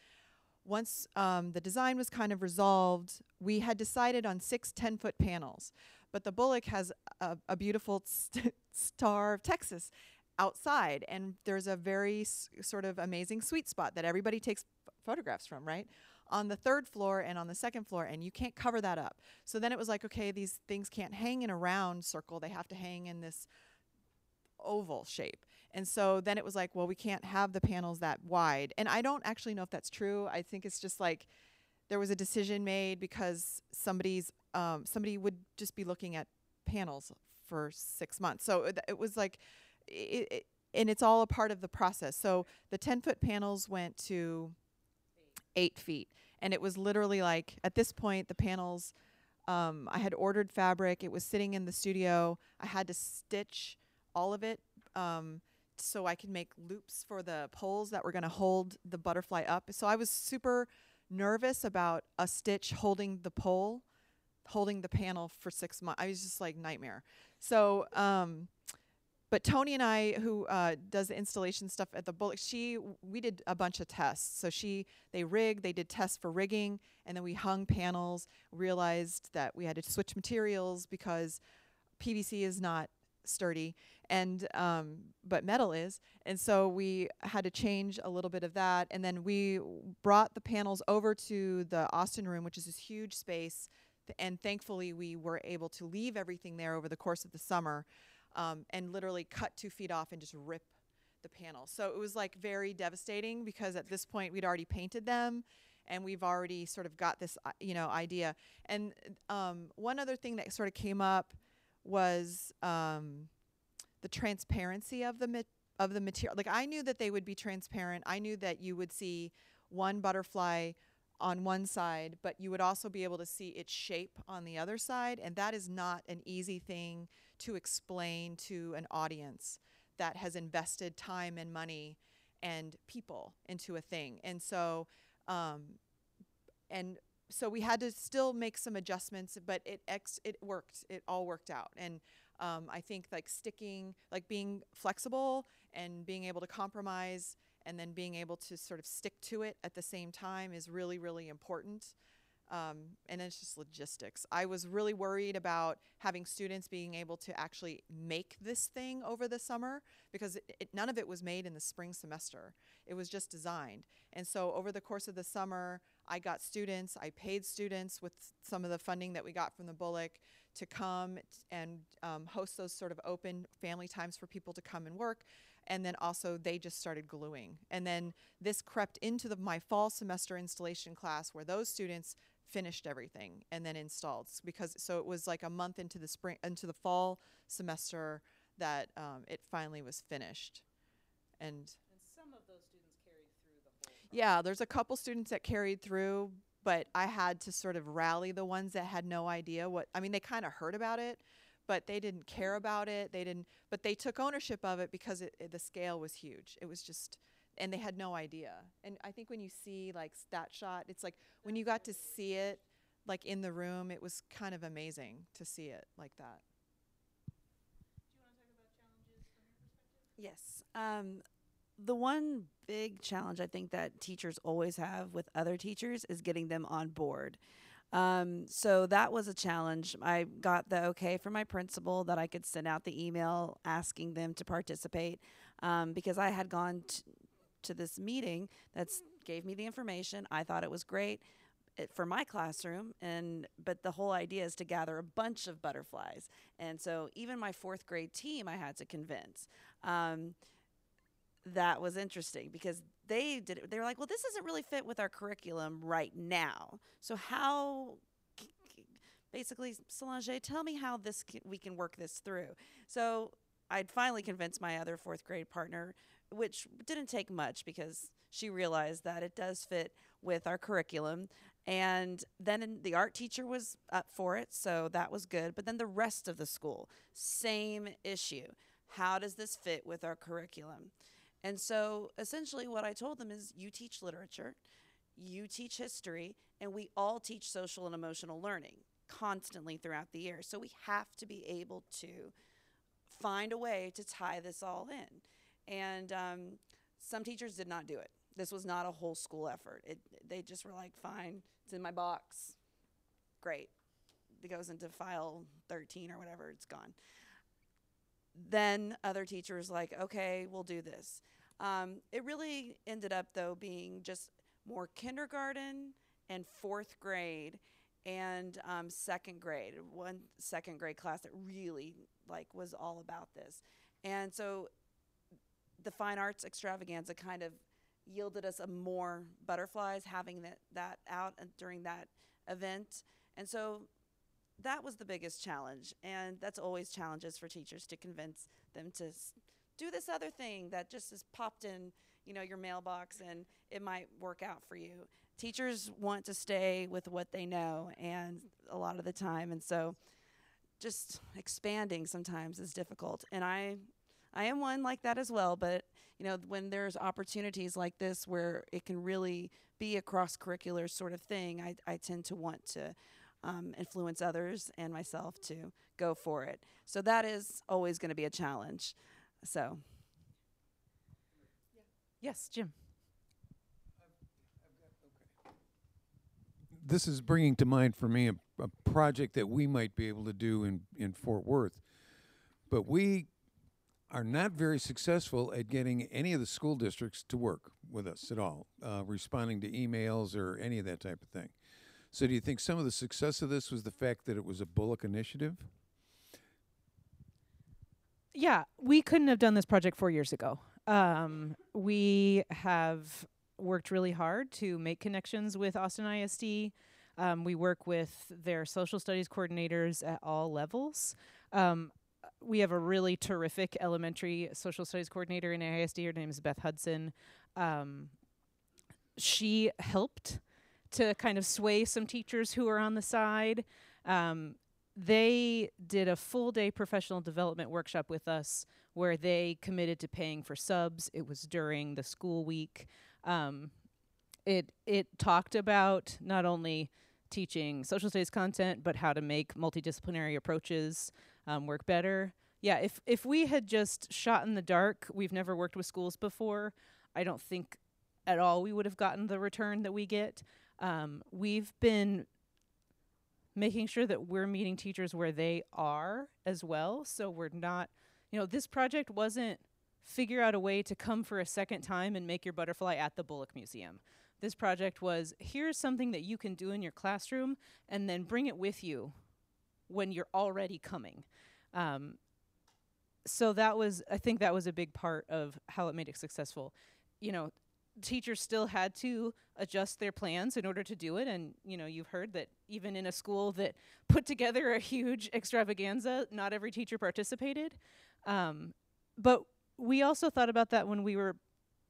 [SPEAKER 1] once um, the design was kind of resolved, we had decided on six 10 foot panels. But the Bullock has a, a beautiful <laughs> st- star of Texas. outside and there's a very sort of amazing sweet spot that everybody takes ph- photographs from right on the third floor and on the second floor and you can't cover that up so then it was like okay these things can't hang in a round circle they have to hang in this oval shape and so then it was like well we can't have the panels that wide and i don't actually know if that's true i think it's just like there was a decision made because somebody's um, somebody would just be looking at panels for six months. So it, it was like, it, it, and it's all a part of the process. So the 10 foot panels went to eight feet. And it was literally like, at this point, the panels, um, I had ordered fabric. It was sitting in the studio. I had to stitch all of it um, so I could make loops for the poles that were going to hold the butterfly up. So I was super nervous about a stitch holding the pole, holding the panel for six months. I was just like nightmare. So, um, but Tony and I, who uh, does the installation stuff at the Bullock, she we did a bunch of tests. So she they rigged, they did tests for rigging, and then we hung panels. Realized that we had to switch materials because PVC is not sturdy and um, but metal is. And so we had to change a little bit of that and then we brought the panels over to the austin room which is this huge space th- and thankfully we were able to leave everything there over the course of the summer um, and literally cut two feet off and just rip the panels so it was like very devastating because at this point we'd already painted them and we've already sort of got this i- you know idea. And um, one other thing that sort of came up was um, the transparency of the ma- of the material. Like I knew that they would be transparent. I knew that you would see one butterfly on one side, but you would also be able to see its shape on the other side, and that is not an easy thing to explain to an audience that has invested time and money and people into a thing. And so um, and so we had to still make some adjustments, but it ex it worked. It all worked out, and um, I think like sticking, like being flexible and being able to compromise, and then being able to sort of stick to it at the same time is really really important. Um, and then it's just logistics. I was really worried about having students being able to actually make this thing over the summer because it, it, none of it was made in the spring semester. It was just designed. And so over the course of the summer, I got students, I paid students with some of the funding that we got from the Bullock to come and um, host those sort of open family times for people to come and work. And then also they just started gluing. And then this crept into the, my fall semester installation class where those students finished everything and then installed because so it was like a month into the spring into the fall semester that um, it finally was finished and
[SPEAKER 5] And some of those students carried through the whole.
[SPEAKER 1] Yeah, there's a couple students that carried through, but I had to sort of rally the ones that had no idea what I mean, they kind of heard about it, but they didn't care about it. They didn't but they took ownership of it because it, it- the scale was huge. It was just and they had no idea. And I think when you see like that shot, it's like when you got to see it like in the room, it was kind of amazing to see it like that. Do you want to talk about challenges from your perspective?
[SPEAKER 4] Yes. Um, the one big challenge I think that teachers always have with other teachers is getting them on board. Um, so that was a challenge. I got the okay from my principal that I could send out the email asking them to participate um, because I had gone t- to this meeting that gave me the information. I thought it was great it, for my classroom and but the whole idea is to gather a bunch of butterflies and so even my fourth grade team i had to convince um, that was interesting because they did it, they were like well this doesn't really fit with our curriculum right now. So how basically solange tell me how this c- we can work this through. So i'd finally convinced my other fourth grade partner which didn't take much because she realized that it does fit with our curriculum. And then the art teacher was up for it so that was good. But then the rest of the school same issue. How does this fit with our curriculum and so essentially what i told them is you teach literature you teach history and we all teach social and emotional learning constantly throughout the year. So we have to be able to find a way to tie this all in. And um, some teachers did not do it. This was not a whole school effort. It, they just were like fine it's in my box. Great. It goes into file 13 or whatever it's gone then other teachers like, okay, we'll do this. Um, it really ended up though being just more kindergarten and fourth grade and um, second grade. One second grade class that really like was all about this, and so the fine arts extravaganza kind of yielded us a more butterflies having that that out and during that event, and so that was the biggest challenge, and that's always challenges for teachers to convince them to do this other thing that just has popped in, you know, your mailbox, and it might work out for you. Teachers want to stay with what they know, and a lot of the time, and so just expanding sometimes is difficult. And I, I am one like that as well. But you know, when there's opportunities like this where it can really be a cross curricular sort of thing, I, I tend to want to um, influence others and myself to go for it. So that is always going to be a challenge. So
[SPEAKER 6] Yes, Jim.
[SPEAKER 7] this is bringing to mind for me a, a project that we might be able to do in, in Fort Worth. But we are not very successful at getting any of the school districts to work with us at all, uh, responding to emails or any of that type of thing. So, do you think some of the success of this was the fact that it was a Bullock initiative?
[SPEAKER 2] Yeah, we couldn't have done this project four years ago. Um, we have worked really hard to make connections with Austin ISD. Um, we work with their social studies coordinators at all levels. Um, we have a really terrific elementary social studies coordinator in ISD. Her name is Beth Hudson. Um, she helped to kind of sway some teachers who are on the side. Um, they did a full day professional development workshop with us where they committed to paying for subs. It was during the school week. Um, it it talked about not only teaching social studies content, but how to make multidisciplinary approaches um, work better. Yeah, if if we had just shot in the dark, we've never worked with schools before. I don't think at all we would have gotten the return that we get. Um, we've been making sure that we're meeting teachers where they are as well. So we're not, you know, this project wasn't figure out a way to come for a second time and make your butterfly at the Bullock Museum. This project was here's something that you can do in your classroom and then bring it with you when you're already coming. Um, so that was, I think that was a big part of how it made it successful. You know, teachers still had to adjust their plans in order to do it. And you know you've heard that even in a school that put together a huge extravaganza not every teacher participated. Um, but we also thought about that when we were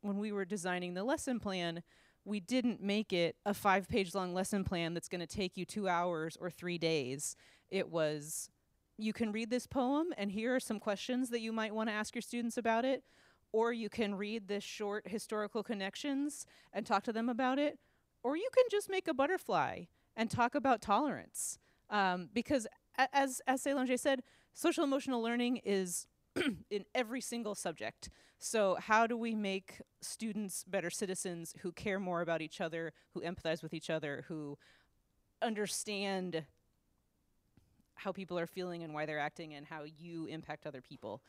[SPEAKER 2] when we were designing the lesson plan. We didn't make it a five page long lesson plan that's going to take you two hours or three days. It was you can read this poem and here are some questions that you might want to ask your students about it or you can read this short historical connections and talk to them about it, or you can just make a butterfly and talk about tolerance. Um, because a- as as Solange said, social emotional learning is <clears throat> in every single subject. So how do we make students better citizens who care more about each other, who empathize with each other, who understand how people are feeling and why they're acting and how you impact other people?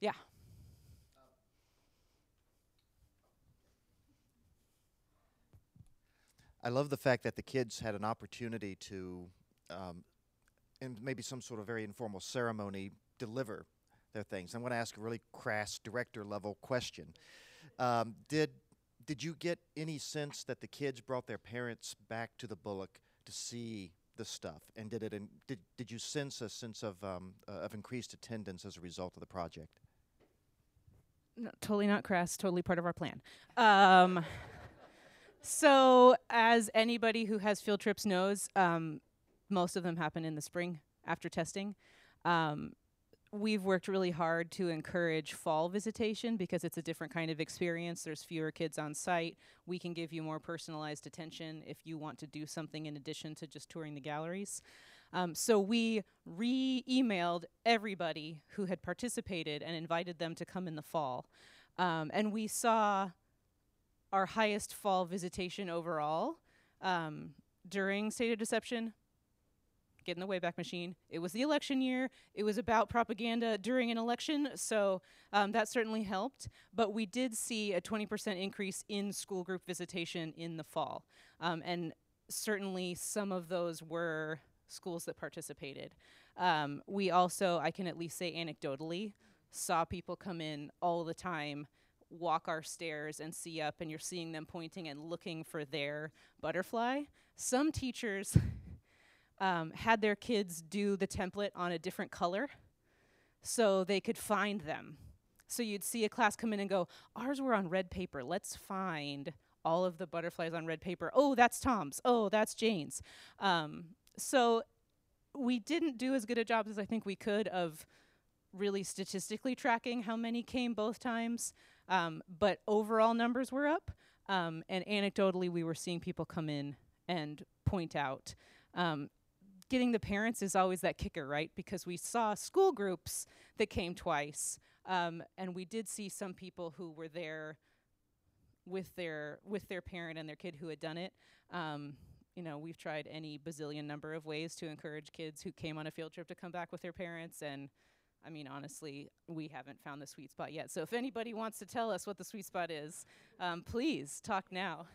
[SPEAKER 2] Yeah.
[SPEAKER 8] I love the fact that the kids had an opportunity to, um, in maybe some sort of very informal ceremony, deliver their things. I'm going to ask a really crass director level question. Um, did did you get any sense that the kids brought their parents back to the Bullock to see the stuff, and did it? In, did did you sense a sense of um, uh, of increased attendance as a result of the project?
[SPEAKER 2] No, totally not crass. Totally part of our plan. Um, so, as anybody who has field trips knows, um, most of them happen in the spring after testing. Um, we've worked really hard to encourage fall visitation because it's a different kind of experience. There's fewer kids on site. We can give you more personalized attention if you want to do something in addition to just touring the galleries. Um, so we re emailed everybody who had participated and invited them to come in the fall. Um, and we saw our highest fall visitation overall um, during State of Deception. get in the Wayback Machine. It was the election year. It was about propaganda during an election, so um, that certainly helped. But we did see a 20% increase in school group visitation in the fall, um, and certainly some of those were schools that participated. Um, we also, I can at least say anecdotally, saw people come in all the time walk our stairs and see up and you're seeing them pointing and looking for their butterfly. Some teachers <laughs> um, had their kids do the template on a different color so they could find them. So you'd see a class come in and go ours were on red paper. Let's find all of the butterflies on red paper. Oh that's tom's. Oh that's jane's. Um, so we didn't do as good a job as i think we could of really statistically tracking how many came both times um, but overall numbers were up. Um, and anecdotally, we were seeing people come in and point out. Um, getting the parents is always that kicker, right? Because we saw school groups that came twice, um, and we did see some people who were there with their with their parent and their kid who had done it. Um, you know, we've tried any bazillion number of ways to encourage kids who came on a field trip to come back with their parents and I mean, honestly, we haven't found the sweet spot yet. So if anybody wants to tell us what the sweet spot is, um, please talk now.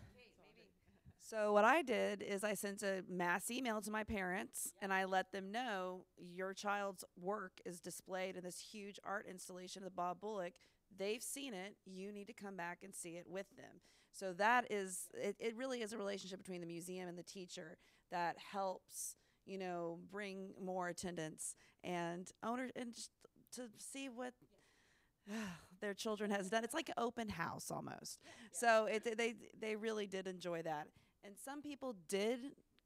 [SPEAKER 4] So what I did is I sent a mass email to my parents and I let them know your child's work is displayed in this huge art installation of the Bob Bullock. They've seen it. You need to come back and see it with them. So that is it, it really is a relationship between the museum and the teacher that helps, you know, bring more attendance and owner and just to see what <sighs> their children has done. It's like an open house almost. So it, they they really did enjoy that, and some people did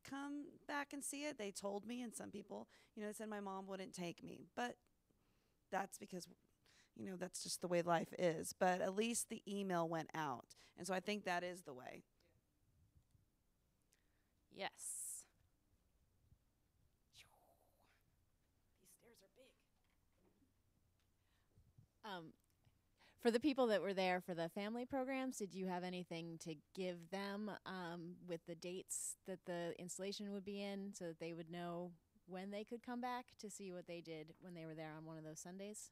[SPEAKER 4] come back and see it. They told me, and some people, you know, said my mom wouldn't take me, but that's because. You know, that's just the way life is. But at least the email went out. And so I think that is the way.
[SPEAKER 9] Yes. Um, for the people that were there for the family programs, did you have anything to give them um, with the dates that the installation would be in so that they would know when they could come back to see what they did when they were there on one of those Sundays?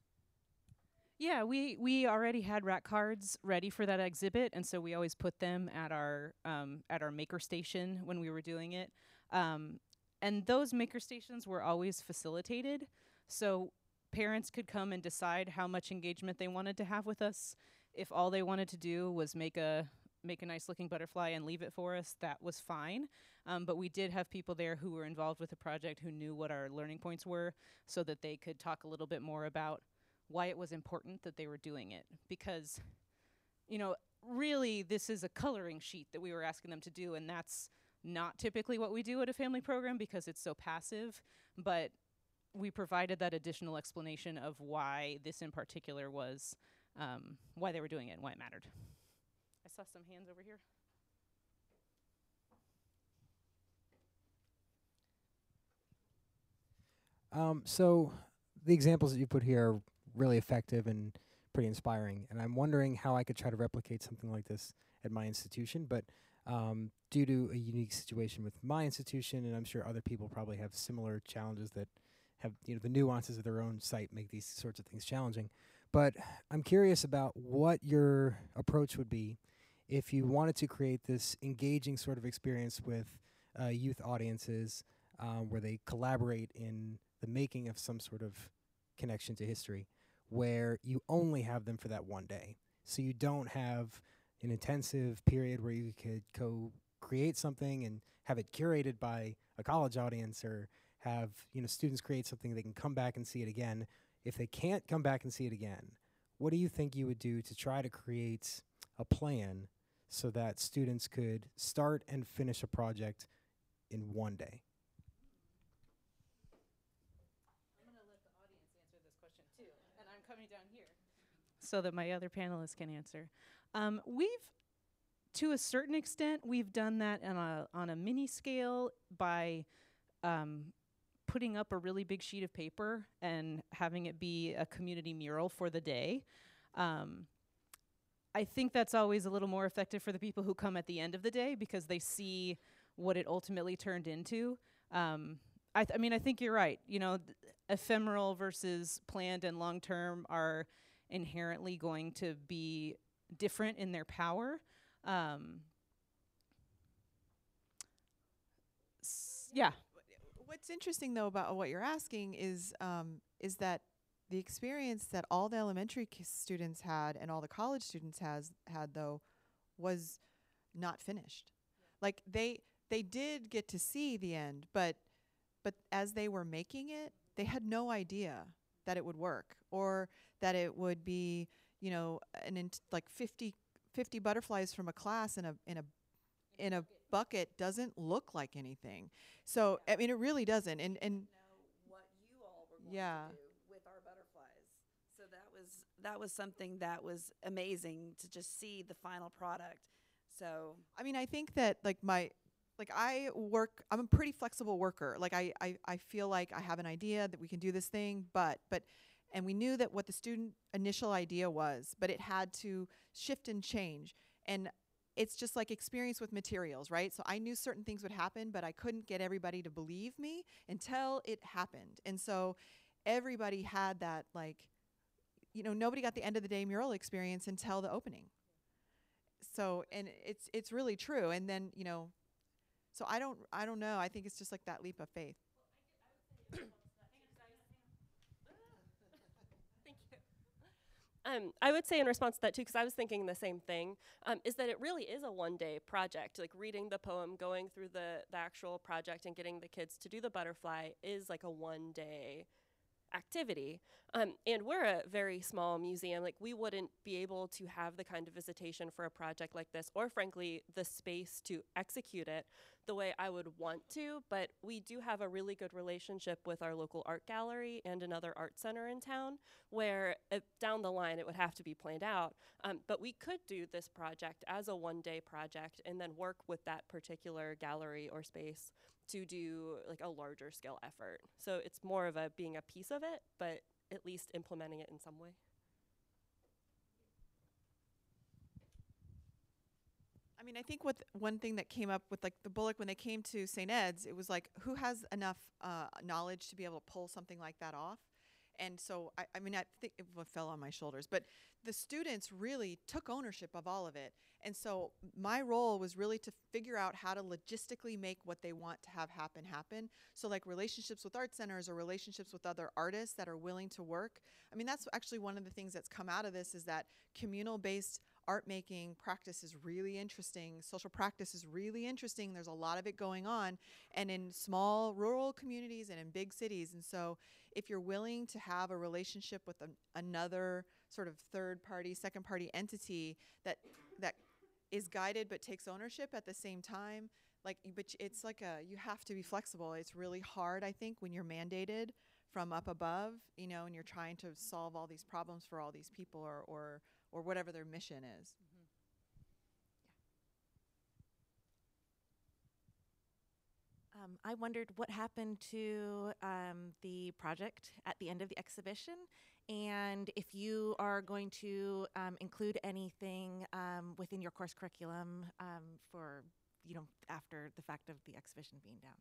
[SPEAKER 2] Yeah, we we already had rack cards ready for that exhibit, and so we always put them at our um, at our maker station when we were doing it. Um, and those maker stations were always facilitated, so parents could come and decide how much engagement they wanted to have with us. If all they wanted to do was make a make a nice looking butterfly and leave it for us, that was fine. Um, but we did have people there who were involved with the project who knew what our learning points were so that they could talk a little bit more about why it was important that they were doing it. Because, you know, really, this is a coloring sheet that we were asking them to do, and that's not typically what we do at a family program because it's so passive. But we provided that additional explanation of why this in particular was um, why they were doing it and why it mattered. I saw some hands over here.
[SPEAKER 10] Um, so the examples that you put here are really effective and pretty inspiring, and I'm wondering how I could try to replicate something like this at my institution. But um, due to a unique situation with my institution, and I'm sure other people probably have similar challenges that have you know the nuances of their own site make these sorts of things challenging. But I'm curious about what your approach would be if you wanted to create this engaging sort of experience with uh, youth audiences um, where they collaborate in the making of some sort of connection to history, where you only have them for that one day. So you don't have an intensive period where you could co create something and have it curated by a college audience or have you know students create something they can come back and see it again. If they can't come back and see it again, what do you think you would do to try to create a plan so that students could start and finish a project in one day?
[SPEAKER 2] I'm going to let the audience answer this question too, and I'm coming down here so that my other panelists can answer. Um, we've to a certain extent, we've done that on a on a mini scale by um, putting up a really big sheet of paper and having it be a community mural for the day. Um, I think that's always a little more effective for the people who come at the end of the day because they see what it ultimately turned into. Um, I, I mean, I think you're right. You know, ephemeral versus planned and long term are inherently going to be different in their power. Um, yeah,
[SPEAKER 1] What's interesting though about what you're asking is um, is that the experience that all the elementary students had and all the college students has had though was not finished. Like they they did get to see the end, but but as they were making it, they had no idea that it would work or that it would be you know an int- like 50, 50 butterflies from a class in a in a in a bucket doesn't look like anything. So I mean, it really doesn't. And and
[SPEAKER 4] what you all were going
[SPEAKER 1] Yeah.
[SPEAKER 4] to do with our butterflies. So that was that was something that was amazing to just see the final product. So
[SPEAKER 1] I mean, I think that like my like I work. I'm a pretty flexible worker. Like I I I feel like I have an idea that we can do this thing, but but. And we knew that what the student initial idea was, but it had to shift and change. And it's just like experience with materials, right? So I knew certain things would happen, but I couldn't get everybody to believe me until it happened. And so everybody had that like you know, nobody got the end of the day mural experience until the opening. So and it's it's really true. And then, you know, so I don't I don't know. I think it's just like that leap of faith.
[SPEAKER 11] Thank Um, I would say in response to that too, because I was thinking the same thing, um, is that it really is a one-day project. Like reading the poem, going through the the actual project, and getting the kids to do the butterfly is like a one-day activity. Um, and we're a very small museum. Like we wouldn't be able to have the kind of visitation for a project like this, or frankly, the space to execute it the way I would want to. But we do have a really good relationship with our local art gallery and another art center in town, where uh, down the line it would have to be planned out. Um, but we could do this project as a one-day project and then work with that particular gallery or space to do like a larger scale effort. So it's more of a being a piece of it, but at least implementing it in some way.
[SPEAKER 1] I mean, I think what one thing that came up with like the Bullock when they came to St. Ed's, it was like who has enough uh, knowledge to be able to pull something like that off. And so, I, I mean, I think it fell on my shoulders, but the students really took ownership of all of it. And so, my role was really to figure out how to logistically make what they want to have happen happen. So, like relationships with art centers or relationships with other artists that are willing to work. I mean, that's actually one of the things that's come out of this is that communal based art making practice is really interesting. Social practice is really interesting. There's a lot of it going on, and in small rural communities and in big cities. And so, if you're willing to have a relationship with an, another sort of third party, second party entity that that is guided but takes ownership at the same time, like, but it's like a you have to be flexible. It's really hard, I think, when you're mandated from up above, you know, and you're trying to solve all these problems for all these people or or or whatever their mission is.
[SPEAKER 12] Um, I wondered what happened to um, the project at the end of the exhibition, and if you are going to um, include anything um, within your course curriculum um, for, you know, after the fact of the exhibition being down.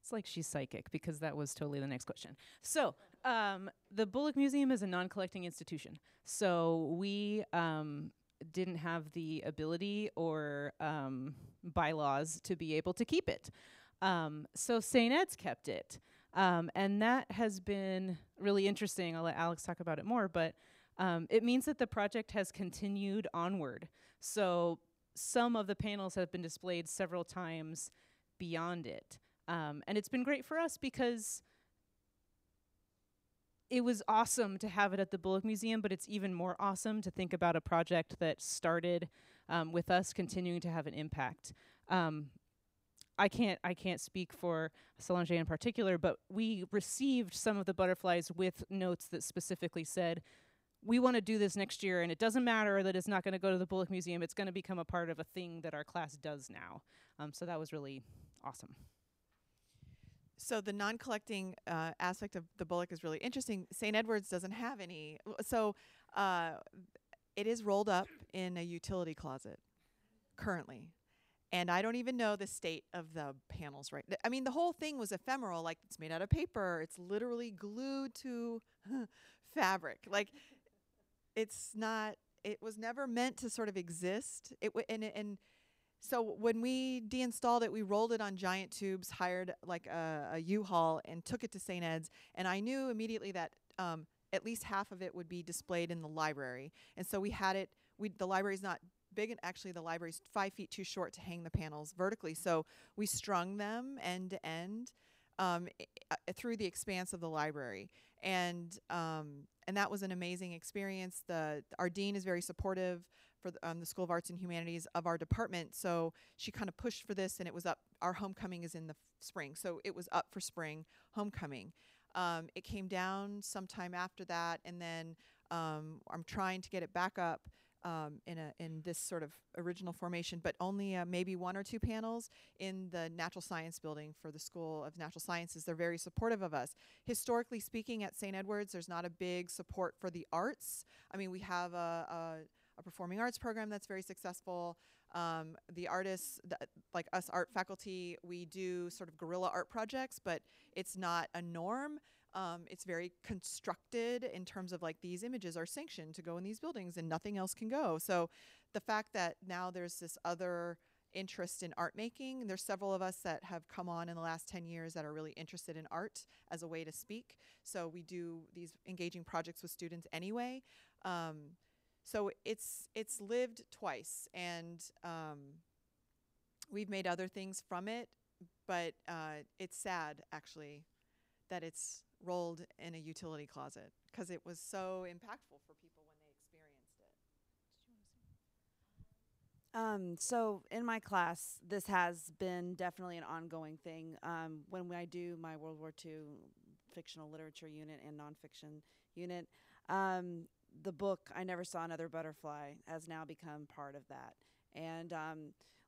[SPEAKER 2] It's like she's psychic because that was totally the next question. So, um, the Bullock Museum is a non collecting institution. So, we um, didn't have the ability or um, bylaws to be able to keep it. Um, so, St. Ed's kept it. Um, and that has been really interesting. I'll let Alex talk about it more, but um, it means that the project has continued onward. So, some of the panels have been displayed several times beyond it. Um, and it's been great for us because it was awesome to have it at the Bullock Museum, but it's even more awesome to think about a project that started um, with us continuing to have an impact. Um, I can't I can't speak for Solange in particular, but we received some of the butterflies with notes that specifically said, "We want to do this next year, and it doesn't matter that it's not going to go to the Bullock Museum. It's going to become a part of a thing that our class does now." Um, so that was really awesome.
[SPEAKER 1] So the non-collecting uh, aspect of the Bullock is really interesting. St. Edward's doesn't have any. So uh, it is rolled up in a utility closet currently, and I don't even know the state of the panels right. I mean, the whole thing was ephemeral. Like it's made out of paper. It's literally glued to <laughs> fabric. Like it's not. It was never meant to sort of exist. It w- and and so when we deinstalled it, we rolled it on giant tubes, hired like a, a U-Haul, and took it to St. Ed's. And I knew immediately that um, at least half of it would be displayed in the library. And so we had it. We the library's not big, and actually the library's five feet too short to hang the panels vertically. So we strung them end to end um, i- uh, through the expanse of the library, and um, and that was an amazing experience. The our dean is very supportive for the, um, the School of Arts and Humanities of our department, so she kind of pushed for this, and it was up. Our homecoming is in the f- spring, so it was up for spring homecoming. Um, it came down sometime after that, and then um, I'm trying to get it back up um, in a in this sort of original formation, but only uh, maybe one or two panels in the natural science building for the School of Natural Sciences. They're very supportive of us. Historically speaking, at St. Edward's, there's not a big support for the arts. I mean, we have a, a, a performing arts program that's very successful. Um, the artists, like us art faculty, we do sort of guerrilla art projects, but it's not a norm. Um, it's very constructed in terms of like these images are sanctioned to go in these buildings and nothing else can go. So the fact that now there's this other interest in art making, there's several of us that have come on in the last 10 years that are really interested in art as a way to speak. So we do these engaging projects with students anyway. Um, so it's it's lived twice, and um, we've made other things from it. But uh, it's sad, actually, that it's rolled in a utility closet because it was so impactful for people when they experienced it.
[SPEAKER 4] Um, so in my class, this has been definitely an ongoing thing. Um, when I do my World War II fictional literature unit and nonfiction unit, um, the book "I Never Saw Another Butterfly" has now become part of that. And um,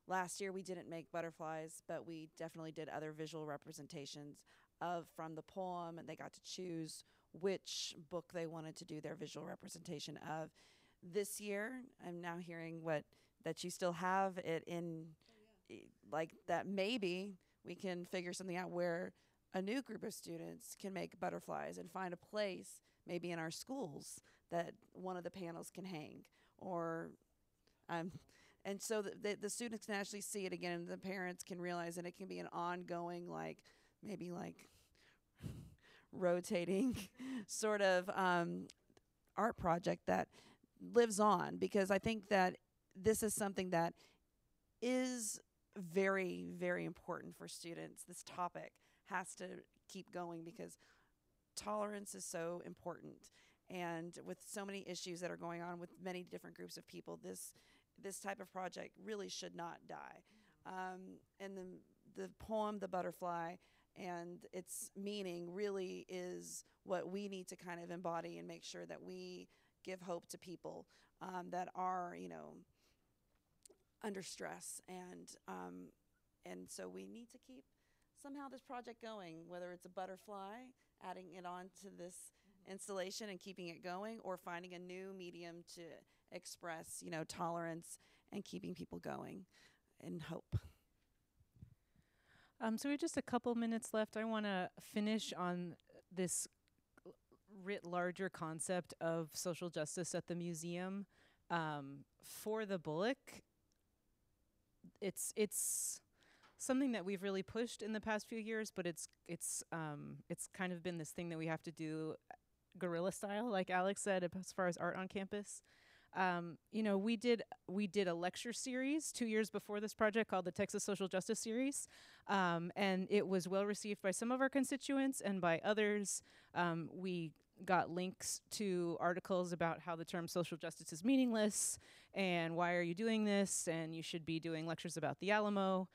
[SPEAKER 4] last year we didn't make butterflies, but we definitely did other visual representations of from the poem, and they got to choose which book they wanted to do their visual representation of. This year, I'm now hearing what that you still have it in i- like that maybe we can figure something out where a new group of students can make butterflies and find a place maybe in our schools that one of the panels can hang or um and so the, the students can actually see it again and the parents can realize that it can be an ongoing like maybe like rotating <laughs> sort of um, art project that lives on because I think that this is something that is very, very important for students. This topic has to keep going because tolerance is so important. And with so many issues that are going on with many different groups of people, this this type of project really should not die. Um, and the the poem, The Butterfly, and its meaning really is what we need to kind of embody and make sure that we give hope to people um, that are, you know, under stress and um, and so we need to keep somehow this project going whether it's a butterfly adding it on to this installation and keeping it going or finding a new medium to express you know tolerance and keeping people going and hope
[SPEAKER 2] Um, so we have just a couple minutes left. I want to finish on this writ larger concept of social justice at the museum. Um, for the Bullock, it's it's something that we've really pushed in the past few years, but it's it's um, it's kind of been this thing that we have to do guerrilla style, like Alex said, as far as art on campus. Um, you know, we did we did a lecture series two years before this project called the Texas Social Justice Series, um, and it was well received by some of our constituents and by others. Um, we got links to articles about how the term social justice is meaningless and why are you doing this and you should be doing lectures about the Alamo.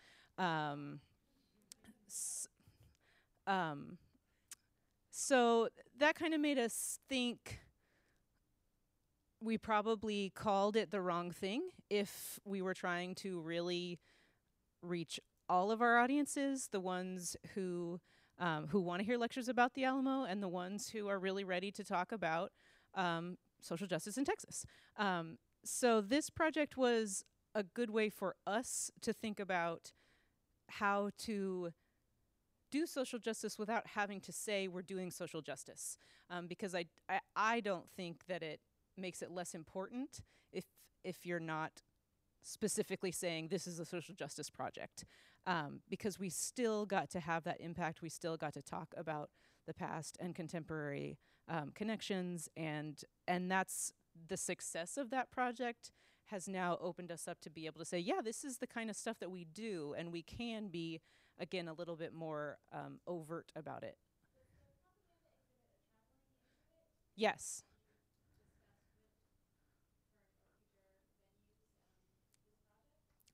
[SPEAKER 2] So that kind of made us think we probably called it the wrong thing if we were trying to really reach all of our audiences, the ones who um, who want to hear lectures about the Alamo and the ones who are really ready to talk about um, social justice in Texas. Um, so this project was a good way for us to think about how to do social justice without having to say we're doing social justice um, because I, I i don't think that it makes it less important if if you're not specifically saying this is a social justice project um, because we still got to have that impact. We still got to talk about the past and contemporary um, connections and and that's the success of that project has now opened us up to be able to say yeah this is the kind of stuff that we do and we can be again a little bit more um, overt about it yes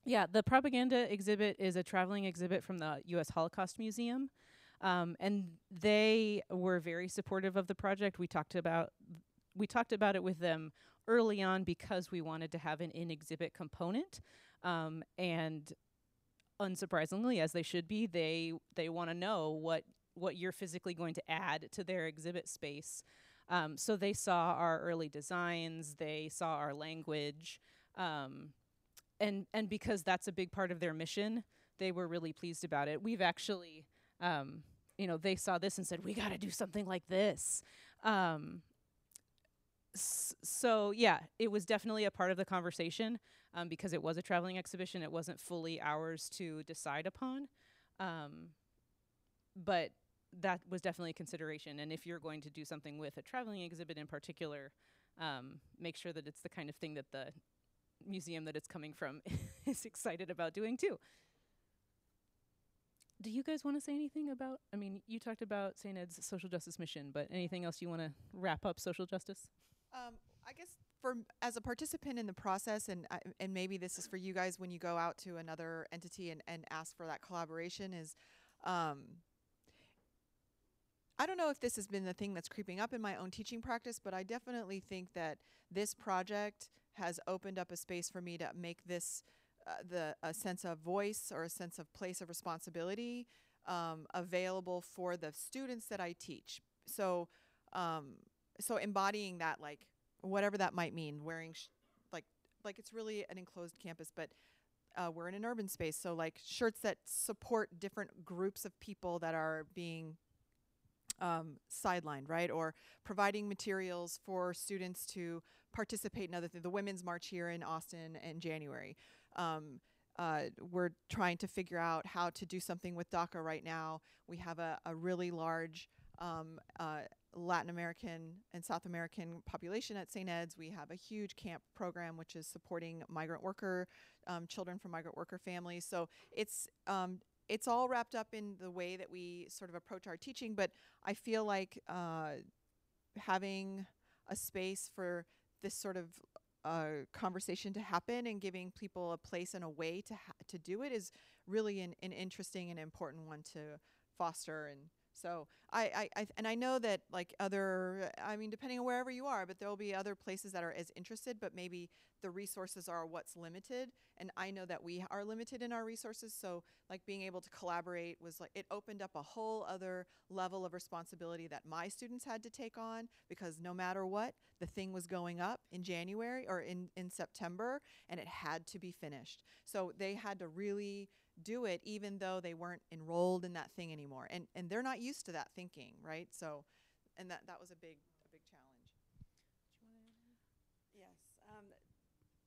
[SPEAKER 2] Yeah, the propaganda exhibit is a traveling exhibit from the U.S. Holocaust Museum, um, and they were very supportive of the project. We talked about we talked about it with them early on because we wanted to have an in-exhibit component, um, and unsurprisingly, as they should be, they they want to know what what you're physically going to add to their exhibit space. Um, so they saw our early designs, they saw our language. Um, and and because that's a big part of their mission, they were really pleased about it. We've actually, um, you know, they saw this and said, "We got to do something like this." Um, so yeah, it was definitely a part of the conversation um, because it was a traveling exhibition. It wasn't fully ours to decide upon, um, but that was definitely a consideration. And if you're going to do something with a traveling exhibit in particular, um, make sure that it's the kind of thing that the museum that it's coming from <laughs> is excited about doing too. Do you guys want to say anything about? I mean, you talked about St. Ed's social justice mission, but anything else you want to wrap up social justice?
[SPEAKER 1] Um, I guess for as a participant in the process, and uh, and maybe this is for you guys when you go out to another entity and, and ask for that collaboration is, um, I don't know if this has been the thing that's creeping up in my own teaching practice, but I definitely think that this project has opened up a space for me to make this uh, the a sense of voice or a sense of place of responsibility um, available for the students that I teach. So, um, so embodying that, like whatever that might mean, wearing sh- like like it's really an enclosed campus, but uh, we're in an urban space, so like shirts that support different groups of people that are being um, sidelined, right? Or providing materials for students to participate in other things. The Women's March here in Austin in January. Um, uh, we're trying to figure out how to do something with DACA right now. We have a, a really large um, uh, Latin American and South American population at St. Ed's. We have a huge camp program which is supporting migrant worker um, children from migrant worker families. So it's um, it's all wrapped up in the way that we sort of approach our teaching. But I feel like uh, having a space for this sort of uh, conversation to happen and giving people a place and a way to to do it is really an, an interesting and important one to foster and so I, I, I and I know that like other I mean depending on wherever you are but there will be other places that are as interested but maybe the resources are what's limited. And I know that we are limited in our resources. So like being able to collaborate was like it opened up a whole other level of responsibility that my students had to take on because no matter what the thing was going up in January or in in September and it had to be finished. So they had to really do it even though they weren't enrolled in that thing anymore and and they're not used to that thinking right so and that that was a big a big challenge
[SPEAKER 4] Yes. Um,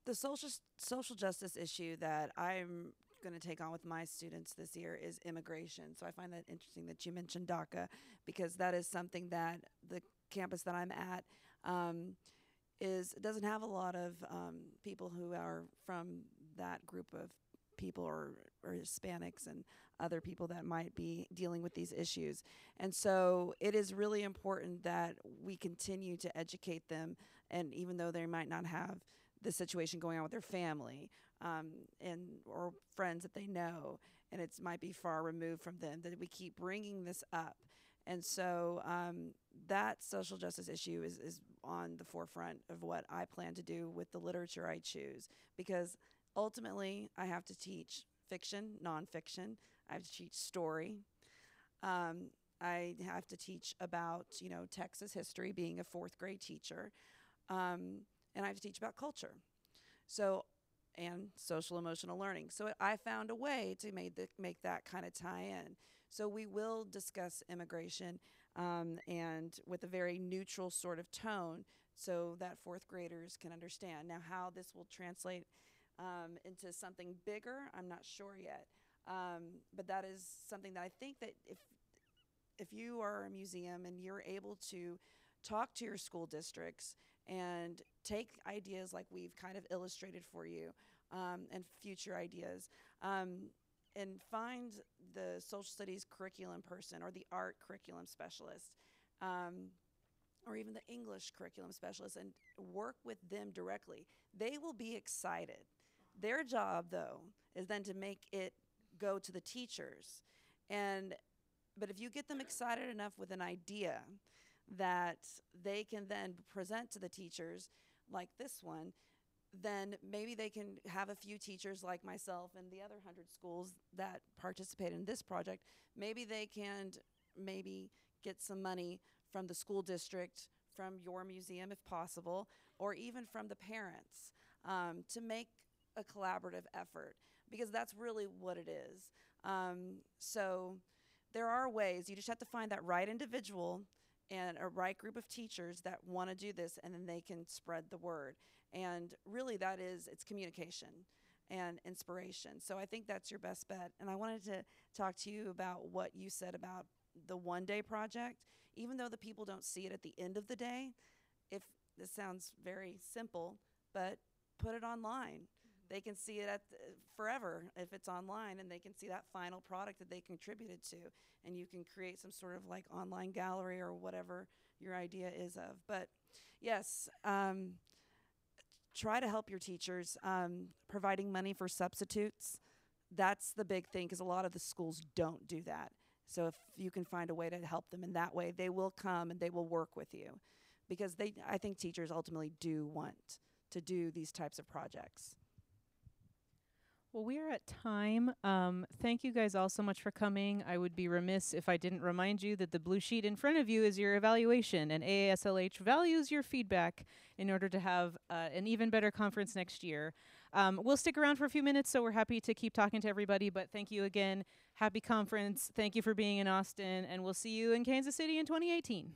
[SPEAKER 4] the social social justice issue that I'm going to take on with my students this year is immigration. So I find that interesting that you mentioned DACA because that is something that the campus that I'm at um, is doesn't have a lot of um, people who are from that group of people or, or Hispanics and other people that might be dealing with these issues. And so it is really important that we continue to educate them. And even though they might not have the situation going on with their family um, and or friends that they know, and it might be far removed from them, that we keep bringing this up. And so um, that social justice issue is, is on the forefront of what I plan to do with the literature I choose because ultimately I have to teach fiction, nonfiction. I have to teach story. Um, I have to teach about you know Texas history, being a fourth grade teacher, um, and I have to teach about culture. So and social emotional learning. So I found a way to make the, make that kind of tie in. So we will discuss immigration um, and with a very neutral sort of tone, so that fourth graders can understand. Now, how this will translate um, into something bigger, I'm not sure yet. Um, but that is something that I think that if if you are a museum and you're able to talk to your school districts and take ideas like we've kind of illustrated for you um, and future ideas um, and find the social studies curriculum person or the art curriculum specialist um, or even the English curriculum specialist and work with them directly. They will be excited. Their job, though, is then to make it go to the teachers. And but if you get them excited enough with an idea that they can then present to the teachers like this one, then maybe they can have a few teachers like myself and the other 100 schools that participate in this project. Maybe they can maybe get some money from the school district, from your museum if possible, or even from the parents um, to make a collaborative effort because that's really what it is. Um, so there are ways. You just have to find that right individual and a right group of teachers that want to do this, and then they can spread the word. And really, that is it's communication and inspiration. So I think that's your best bet. And I wanted to talk to you about what you said about the one day project. Even though the people don't see it at the end of the day, if this sounds very simple, but put it online they can see it at the, forever if it's online and they can see that final product that they contributed to and you can create some sort of like online gallery or whatever your idea is of. But yes um, try to help your teachers um, providing money for substitutes. That's the big thing because a lot of the schools don't do that. So if you can find a way to help them in that way they will come and they will work with you because they i think teachers ultimately do want to do these types of projects
[SPEAKER 5] well, we are at time. Um, thank you guys all so much for coming. I would be remiss if I didn't remind you that the blue sheet in front of you is your evaluation, and AASLH values your feedback in order to have uh, an even better conference next year. Um, we'll stick around for a few minutes, so we're happy to keep talking to everybody, but thank you again. Happy conference. Thank you for being in Austin, and we'll see you in Kansas City in 2018.